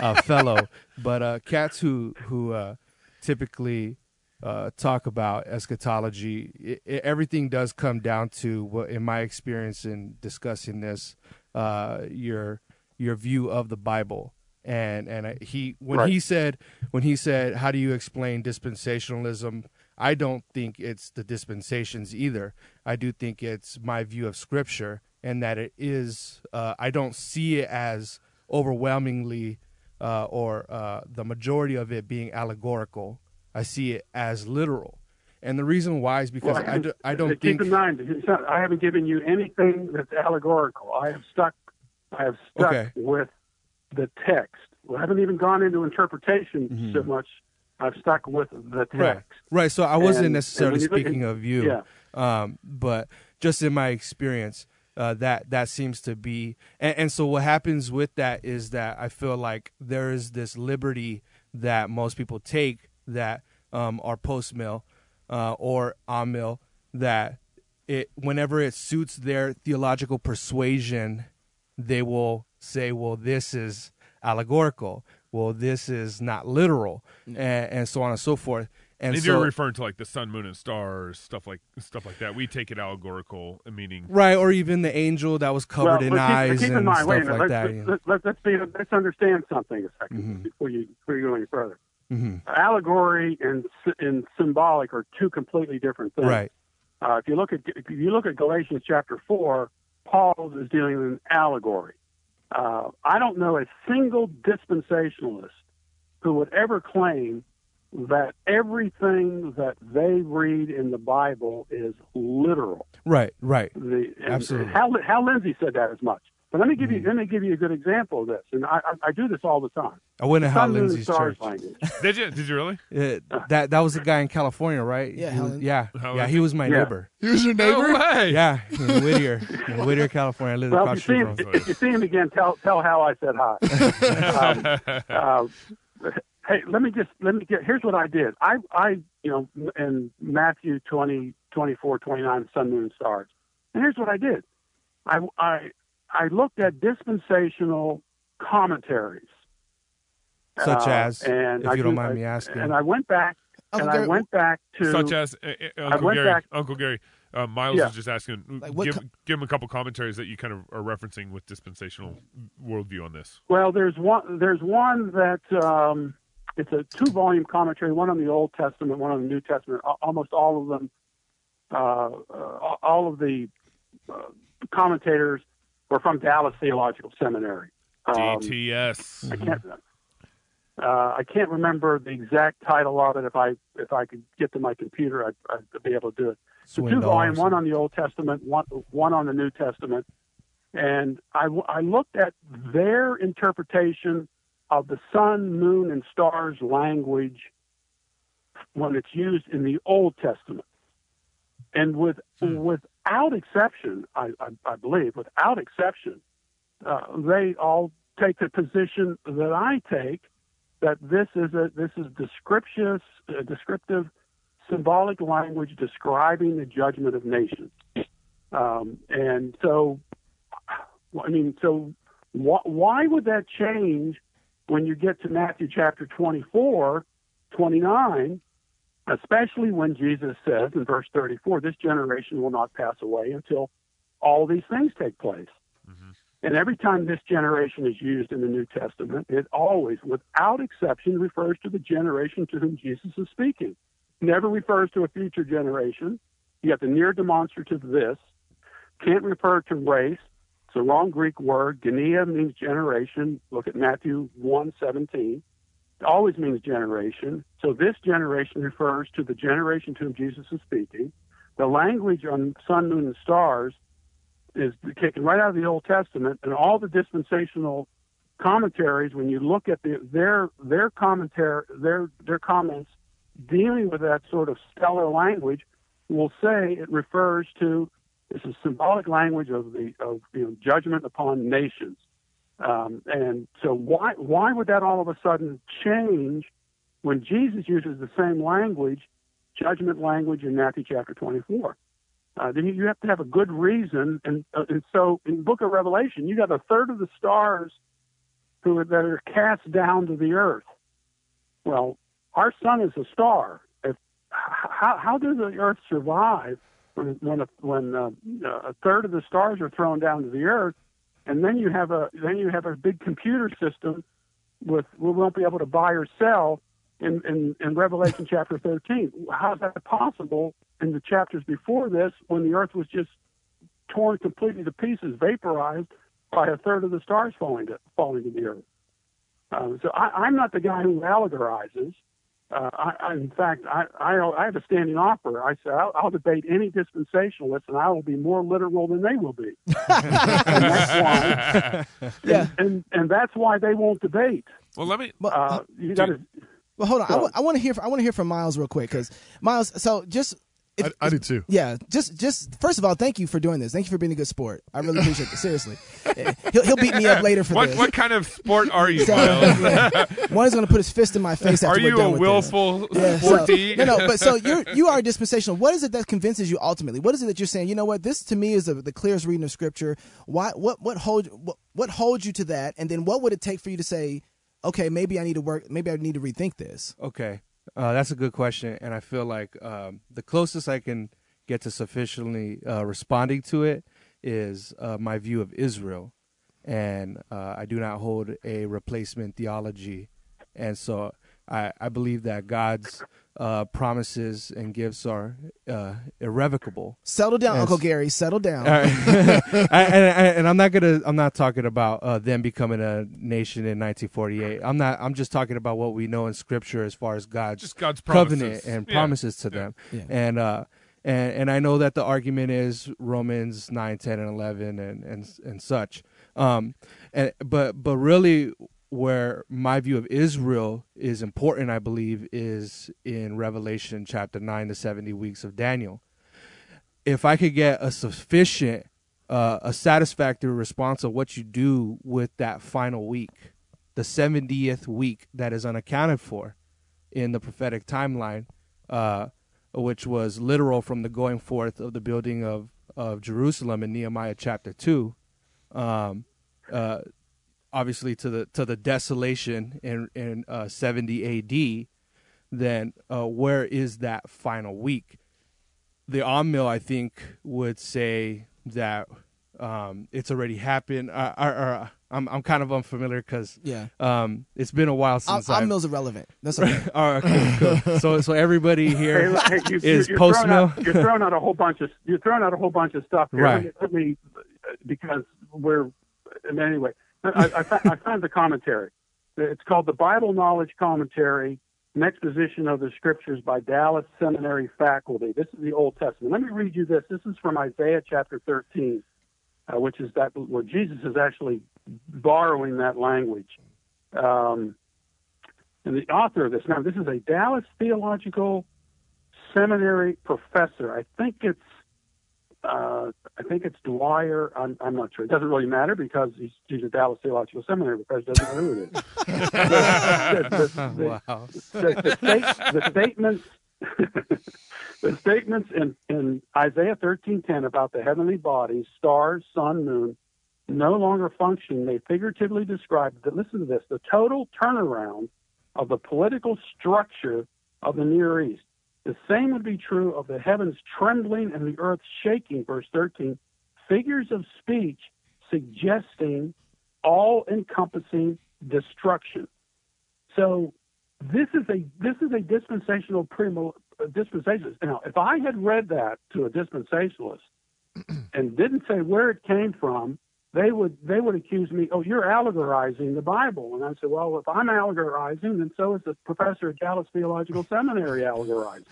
S12: uh, fellow, <laughs> but uh, cats who who uh, typically uh, talk about eschatology, i i everything does come down to what, in my experience in discussing this, uh, your your view of the Bible. And and I, he when
S10: Right.
S12: he said when he said how do you explain dispensationalism? I don't think it's the dispensations either. I do think it's my view of Scripture and that it is. Uh, I don't see it as overwhelmingly uh, or uh, the majority of it being allegorical. I see it as literal. And the reason why is because
S10: Well,
S12: I, do, I don't
S10: keep
S12: think
S10: in mind, not, I haven't given you anything that's allegorical. I have stuck, I have stuck
S12: Okay.
S10: with the text. I haven't even gone into interpretation so much. I've stuck with the text.
S12: Mm-hmm. Right. Right. So I wasn't
S10: And-
S12: necessarily
S10: and when you look
S12: speaking
S10: at-
S12: of you.
S10: Yeah.
S12: Um, but just in my experience, uh, that that seems to be and, and so what happens with that is that I feel like there is this liberty that most people take that um, are post mill uh, or on mill that it whenever it suits their theological persuasion, they will say, "Well, this is allegorical. Well, this is not literal," and, and so on and so forth. And
S7: if
S12: so,
S7: you're referring to like the sun, moon, and stars, stuff like stuff like that, we take it allegorical, meaning
S12: right, or even the angel that was covered
S10: well,
S12: in
S10: keep,
S12: eyes
S10: keep in
S12: and
S10: mind,
S12: stuff
S10: wait a minute,
S12: like
S10: let's,
S12: that.
S10: Let's, let's, let's, be, let's understand something a 2nd
S12: Mm-hmm.
S10: before you before you go any further.
S12: Mhm.
S10: Allegory and and symbolic are two completely different things.
S12: Right.
S10: Uh, if you look at if you look at Galatians chapter four, Paul is dealing with an allegory. Uh, I don't know a single dispensationalist who would ever claim that everything that they read in the Bible is literal.
S12: Right, right.
S10: The, and
S12: Absolutely.
S10: Hal, Hal Lindsey said that as much. But let me give you let me give you a good example of this, and I, I, I do this all the time.
S12: I went to
S10: The
S12: Hal
S10: sun, moon, and
S12: Lindsey's church.
S10: language. <laughs>
S7: did you? Did you really?
S12: Uh, that that was a guy in California, right?
S8: Yeah,
S12: He was-
S8: Helen.
S12: yeah,
S7: How
S12: yeah. He was my
S10: Yeah.
S12: neighbor.
S9: He was your neighbor.
S7: No way.
S12: Yeah, in Whittier, in Whittier, California. I lived
S10: Well,
S12: across
S10: if you, see
S12: the
S10: him,
S12: street from him.
S10: if you see him again, tell tell Hal I said hi. <laughs> um, uh, hey, let me just let me get. Here's what I did. I I you know in Matthew 20, 24, 29, sun, moon, stars. And here's what I did. I I I looked at dispensational commentaries.
S12: Such
S10: Uh,
S12: as,
S10: and
S12: if
S10: I
S12: you don't mind
S10: I-
S12: me asking.
S10: and I went back
S8: Uncle
S10: and I went back to
S7: Such as uh, uh,
S10: I
S7: Uncle
S10: went
S7: Gary.
S10: back-
S7: Uncle Gary. Uh, Miles
S10: Yeah.
S7: is just asking.
S8: Like,
S7: give,
S8: co-
S7: give him a couple commentaries that you kind of are referencing with dispensational worldview on this.
S10: Well, there's one. There's one that um, it's a two-volume commentary. One on the Old Testament, one on the New Testament. Almost all of them, uh, uh, all of the uh, commentators were from Dallas Theological Seminary. Um,
S7: DTS.
S10: I can't. Uh, I can't remember the exact title of it. If I if I could get to my computer, I'd, I'd be able to do it. So two
S12: or
S10: volume, one on the Old Testament, one one on the New Testament, and I, I looked at their interpretation of the sun, moon, and stars language when it's used in the Old Testament, and with without exception, I, I, I believe, without exception, uh, they all take the position that I take that this is a this is descriptive, uh, descriptive, symbolic language describing the judgment of nations. Um, and so, I mean, so wh- why would that change when you get to Matthew chapter 24, 29, especially when Jesus says in verse 34, this generation will not pass away until all these things take place. Mm-hmm. And every time this generation is used in the New Testament, it always, without exception, refers to the generation to whom Jesus is speaking. Never refers to a future generation. You got the near demonstrative this. Can't refer to race. It's a wrong Greek word. Genea means generation. Look at Matthew 1 17. It always means generation. So this generation refers to the generation to whom Jesus is speaking. The language on sun, moon, and stars is taken right out of the Old Testament, and all the dispensational commentaries, when you look at the, their their commentary, their their comments dealing with that sort of stellar language, will say it refers to this is symbolic language of the of you know, judgment upon nations. Um, and so why why would that all of a sudden change when Jesus uses the same language, judgment language in Matthew chapter 24? Uh, then you have to have a good reason, and uh, and so in the Book of Revelation, you got a third of the stars who are, that are cast down to the earth. Well, our sun is a star. If how how does the earth survive when when a, when uh, a third of the stars are thrown down to the earth, and then you have a then you have a big computer system with we won't be able to buy or sell in, in, in Revelation chapter 13. How's that possible in the chapters before this when the earth was just torn completely to pieces, vaporized by a third of the stars falling to, falling to the earth? Um, so I, I'm not the guy who allegorizes. Uh, I, I, in fact, I, I, I have a standing offer. I said I'll, I'll debate any dispensationalist, and I will be more literal than they will be. <laughs> and that's why, <laughs>
S8: Yeah.
S10: and, and and that's why they won't debate.
S7: Well, let me.
S10: Uh, you got to.
S8: Well, hold on. I
S10: So-
S8: want to hear. I want to hear from Miles real quick because Miles. So just. If,
S9: I, I do too.
S8: Yeah, just just first of all, thank you for doing this. Thank you for being a good sport. I really appreciate it. Seriously, <laughs> he'll he'll beat me up later for
S7: What
S8: this.
S7: what kind of sport are you,
S8: So,
S7: Miles?
S8: yeah. <laughs> One is going to put his fist in my face. After
S7: Are
S8: we're
S7: you
S8: done
S7: a
S8: with
S7: willful
S8: this. Yeah, so- no, no. But so you're you are a dispensational. What is it that convinces you ultimately? What is it that you're saying? You know what? This to me is the, the clearest reading of Scripture. Why? What? What hold? What, what holds you to that? And then what would it take for you to say, okay, maybe I need to work. Maybe I need to rethink this.
S12: Okay, uh, that's a good question, and I feel like um, the closest I can get to sufficiently uh, responding to it is uh, my view of Israel, and uh, I do not hold a replacement theology, and so I, I believe that God's uh, promises and gifts are uh, irrevocable.
S8: Settle down,
S12: Yes.
S8: Uncle Gary. Settle down.
S12: All right. <laughs> <laughs> I, and, I- and I'm not gonna. I'm not talking about uh, them becoming a nation in 1948. I'm not. I'm just talking about what we know in Scripture as far as God's,
S7: Just God's
S12: covenant
S7: promises.
S12: and
S7: Yeah.
S12: promises to
S7: Yeah.
S12: them.
S8: Yeah.
S12: And uh, and and I know that the argument is Romans 9, 10, and 11, and and and such. Um, and but but really. Where my view of Israel is important, I believe, is in Revelation chapter 9, the 70 weeks of Daniel. If I could get a sufficient, uh, a satisfactory response of what you do with that final week, the 70th week that is unaccounted for in the prophetic timeline, uh, which was literal from the going forth of the building of, of Jerusalem in Nehemiah chapter 2, um, uh, obviously to the to the desolation in in uh, 70 A.D. Then uh, where is that final week? the on mill I think would say that um, it's already happened. Uh, or, or, I'm I'm kind of unfamiliar because
S8: Yeah.
S12: um, it's been a while since
S8: I'm
S12: I've-
S8: Mills irrelevant. That's <laughs> okay.
S12: All right, cool, cool. So so everybody <laughs> here
S10: Hey, you-
S12: is
S10: you're
S12: post
S10: throwing
S12: mill.
S10: out- You're throwing out a whole bunch of you're throwing out a whole bunch of stuff here.
S12: Right.
S10: Let me, let me because we're and anyway. I, I, found, I found the commentary. It's called the Bible Knowledge Commentary, an exposition of the Scriptures by Dallas Seminary faculty. This is the Old Testament. Let me read you this. This is from Isaiah chapter 13, uh, which is that where Jesus is actually borrowing that language. Um, and the author of this, now this is a Dallas Theological Seminary professor. I think it's uh, I think it's Dwyer. I'm, I'm not sure. It doesn't really matter because he's, he's a Dallas Theological Seminary professor. Doesn't know who it is. the, the, the,
S12: Wow.
S10: the, the, the statements, <laughs> the statements in, in Isaiah 13:10 about the heavenly bodies, stars, sun, moon, no longer function. They figuratively describe. that. Listen to this: the total turnaround of the political structure of the Near East. The same would be true of the heavens trembling and the earth shaking, verse 13. Figures of speech suggesting all encompassing destruction. So this is a this is a dispensational primo uh, dispensationalist. Now, if I had read that to a dispensationalist <clears throat> and didn't say where it came from, they would they would accuse me, oh, you're allegorizing the Bible. And I said, well, if I'm allegorizing, then so is the professor at Dallas Theological <laughs> Seminary allegorizing.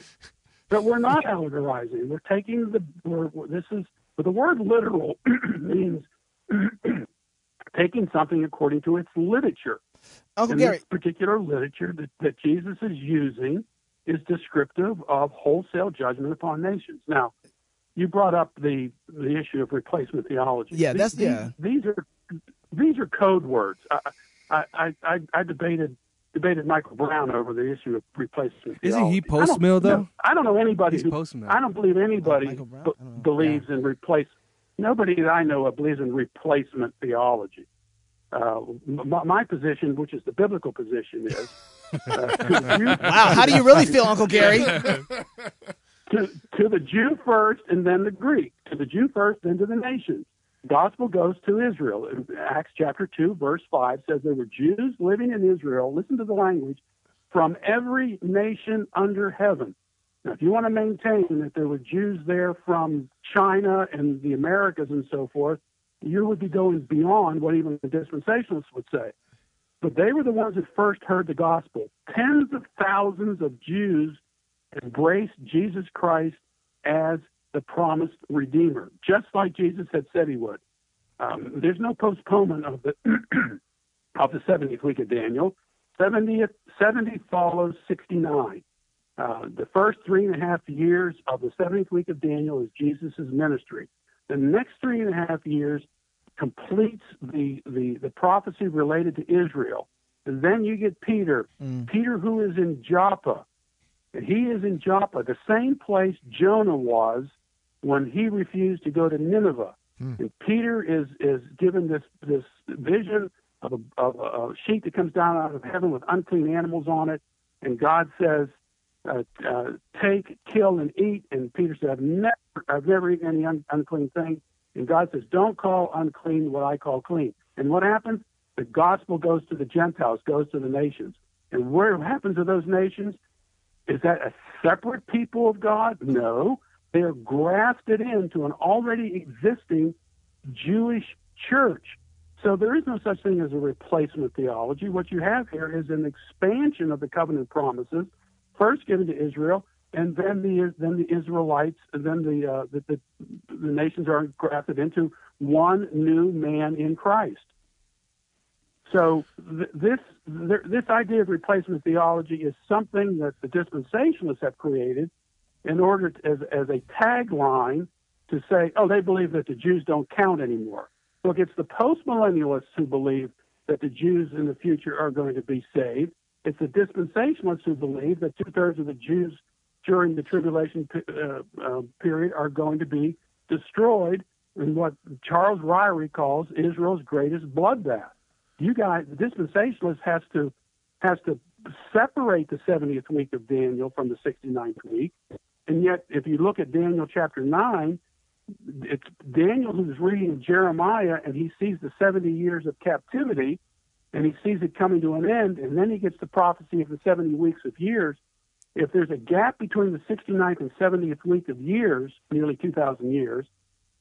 S10: But we're not allegorizing. We're taking the we're, this is but the word literal <clears throat> means <clears throat> taking something according to its literature.
S8: Uncle
S10: and
S8: Gary.
S10: this particular literature that, that Jesus is using is descriptive of wholesale judgment upon nations. Now, you brought up the the issue of replacement theology.
S8: Yeah, that's-
S10: these,
S8: yeah.
S10: These are these are code words. I I I, I, I debated debated Michael Brown over the issue of replacement.
S12: Isn't
S10: theology.
S12: he post-mill, though?
S10: no, I don't know anybody
S12: He's
S10: who
S12: post-mill.
S10: I don't believe anybody
S8: Michael Brown?
S10: b-
S8: I don't know.
S10: believes in replace. Nobody that I know of believes in replacement theology. Uh, my, my position, which is the biblical position, is uh, to the Jew,
S8: Wow, how do you really feel, Uncle Gary? <laughs>
S10: to, to the Jew first and then the Greek. To the Jew first, then to the nations. Gospel goes to Israel. Acts chapter 2, verse 5 says there were Jews living in Israel, listen to the language, from every nation under heaven. Now, if you want to maintain that there were Jews there from China and the Americas and so forth, you would be going beyond what even the dispensationalists would say. but they were the ones that first heard the gospel. Tens of thousands of Jews embraced Jesus Christ as the promised Redeemer, just like Jesus had said he would. Um, there's no postponement of the <clears throat> of the 70th week of Daniel. 70th, 70 follows 69. Uh, the first three and a half years of the 70th week of Daniel is Jesus' ministry. The next three and a half years completes the, the, the prophecy related to Israel. And then you get Peter,
S8: Mm.
S10: Peter who is in Joppa. And he is in Joppa, the same place Jonah was when he refused to go to Nineveh. And Peter is, is given this, this vision of a, of a sheet that comes down out of heaven with unclean animals on it. And God says, uh, uh, take, kill, and eat. And Peter said, I've never, I've never eaten any un- unclean thing. And God says, don't call unclean what I call clean. And what happens? The gospel goes to the Gentiles, goes to the nations. And where happens to those nations? Is that a separate people of God? No. They're grafted into an already existing Jewish church. So there is no such thing as a replacement theology. What you have here is an expansion of the covenant promises, first given to Israel, and then the then the Israelites, and then the uh, the, the, the nations are grafted into one new man in Christ. So th- this th- this idea of replacement theology is something that the dispensationalists have created in order to, as as a tagline to say, oh, they believe that the Jews don't count anymore. Look, it's the postmillennialists who believe that the Jews in the future are going to be saved. It's the dispensationalists who believe that two thirds of the Jews during the tribulation uh, uh, period are going to be destroyed in what Charles Ryrie calls Israel's greatest bloodbath. You guys, the dispensationalist has to has to separate the 70th week of Daniel from the 69th week, and yet if you look at Daniel chapter nine, it's Daniel who's reading Jeremiah and he sees the 70 years of captivity and he sees it coming to an end and then he gets the prophecy of the 70 weeks of years. If there's a gap between the 69th and 70th week of years, nearly 2,000 years,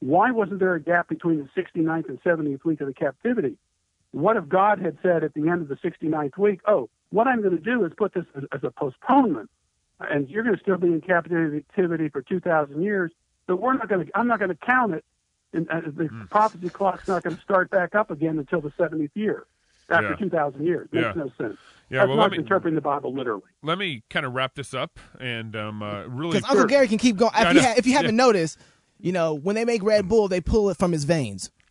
S10: why wasn't there a gap between the 69th and 70th week of the captivity? What if God had said at the end of the 69th week, oh, what I'm going to do is put this as, as a postponement and you're going to still be in captivity for 2,000 years, but we're not going to. I'm not going to count it. And uh, the
S7: Hmm.
S10: prophecy clock's not going to start back up again until the 70th year, after
S7: Yeah.
S10: 2,000 years. Makes
S7: Yeah.
S10: no sense.
S7: Yeah,
S10: That's
S7: well,
S10: not
S7: let me-
S10: interpreting the Bible literally.
S7: Let me kind of wrap this up and um, uh, really.
S8: Because Uncle Gary can keep going.
S7: Yeah,
S8: If, you,
S7: know.
S8: ha- if you haven't
S7: Yeah.
S8: noticed, you know when they make Red Bull, they pull it from his veins. <laughs>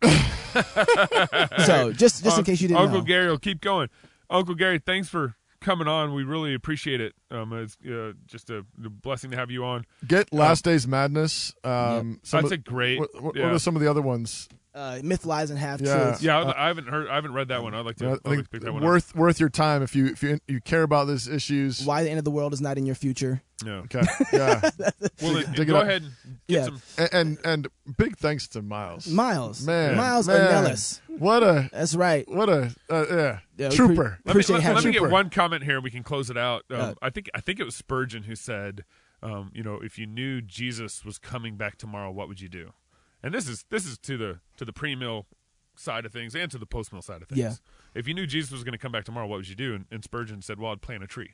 S8: <laughs> so just just in case you didn't
S7: Uncle
S8: know.
S7: Gary will keep going. Uncle Gary, thanks for coming on. We really appreciate it. Um, it's uh, just a, a blessing to have you on.
S9: Get Last Days Madness. Um, some
S7: That's
S9: of-
S7: a great-
S9: What, what,
S7: yeah.
S9: what are some of the other ones?
S8: Uh, Myth, lies, and half
S9: Yeah.
S8: truths.
S7: Yeah,
S9: Uh,
S7: I haven't heard. I haven't read that one. I'd like to.
S9: Yeah,
S7: I'd like
S9: think
S7: pick that one up.
S9: worth worth your time if you if you you care about these issues.
S8: Why the end of the world is not in your future.
S7: Yeah.
S9: Okay. Yeah. <laughs>
S7: Well,
S9: Dig-
S7: then,
S9: it
S7: go
S9: up.
S7: ahead. And get
S8: Yeah.
S7: some.
S9: And, and and big thanks to Miles.
S8: Miles.
S9: man,
S8: Miles
S9: man,
S8: Ornelas.
S9: What a
S8: That's right.
S9: what a uh, yeah,
S8: Yeah,
S9: trooper.
S8: pre-
S7: Let me,
S8: Appreciate
S7: let, let me get one comment here. We can close it out. Um,
S8: Uh,
S7: I think I think it was Spurgeon who said, um, you know, if you knew Jesus was coming back tomorrow, what would you do? And this is this is to the to the pre mill side of things and to the post mill side of things.
S8: Yeah.
S7: If you knew Jesus was going to come back tomorrow, what would you do? And, and Spurgeon said, well, I'd plant a tree.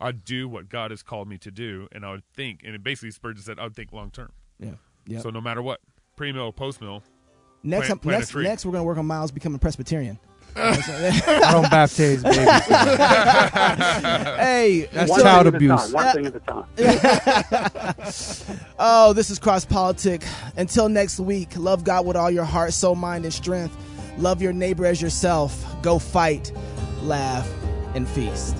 S7: I'd do what God has called me to do, and I would think. And it basically, Spurgeon said, I would think long term.
S8: Yeah. Yeah.
S7: So no matter what, pre mill, post mill,
S8: next,
S7: plant- plant a
S8: next,
S7: tree.
S8: next, we're gonna work on Miles becoming Presbyterian.
S12: I don't baptize babies. <laughs>
S8: hey,
S12: That's
S10: One
S12: child
S10: thing at a
S12: abuse.
S10: One thing at a time. <laughs>
S8: Oh, this is Cross Politic. Until next week, love God with all your heart, soul, mind, and strength. Love your neighbor as yourself. Go fight, laugh, and feast.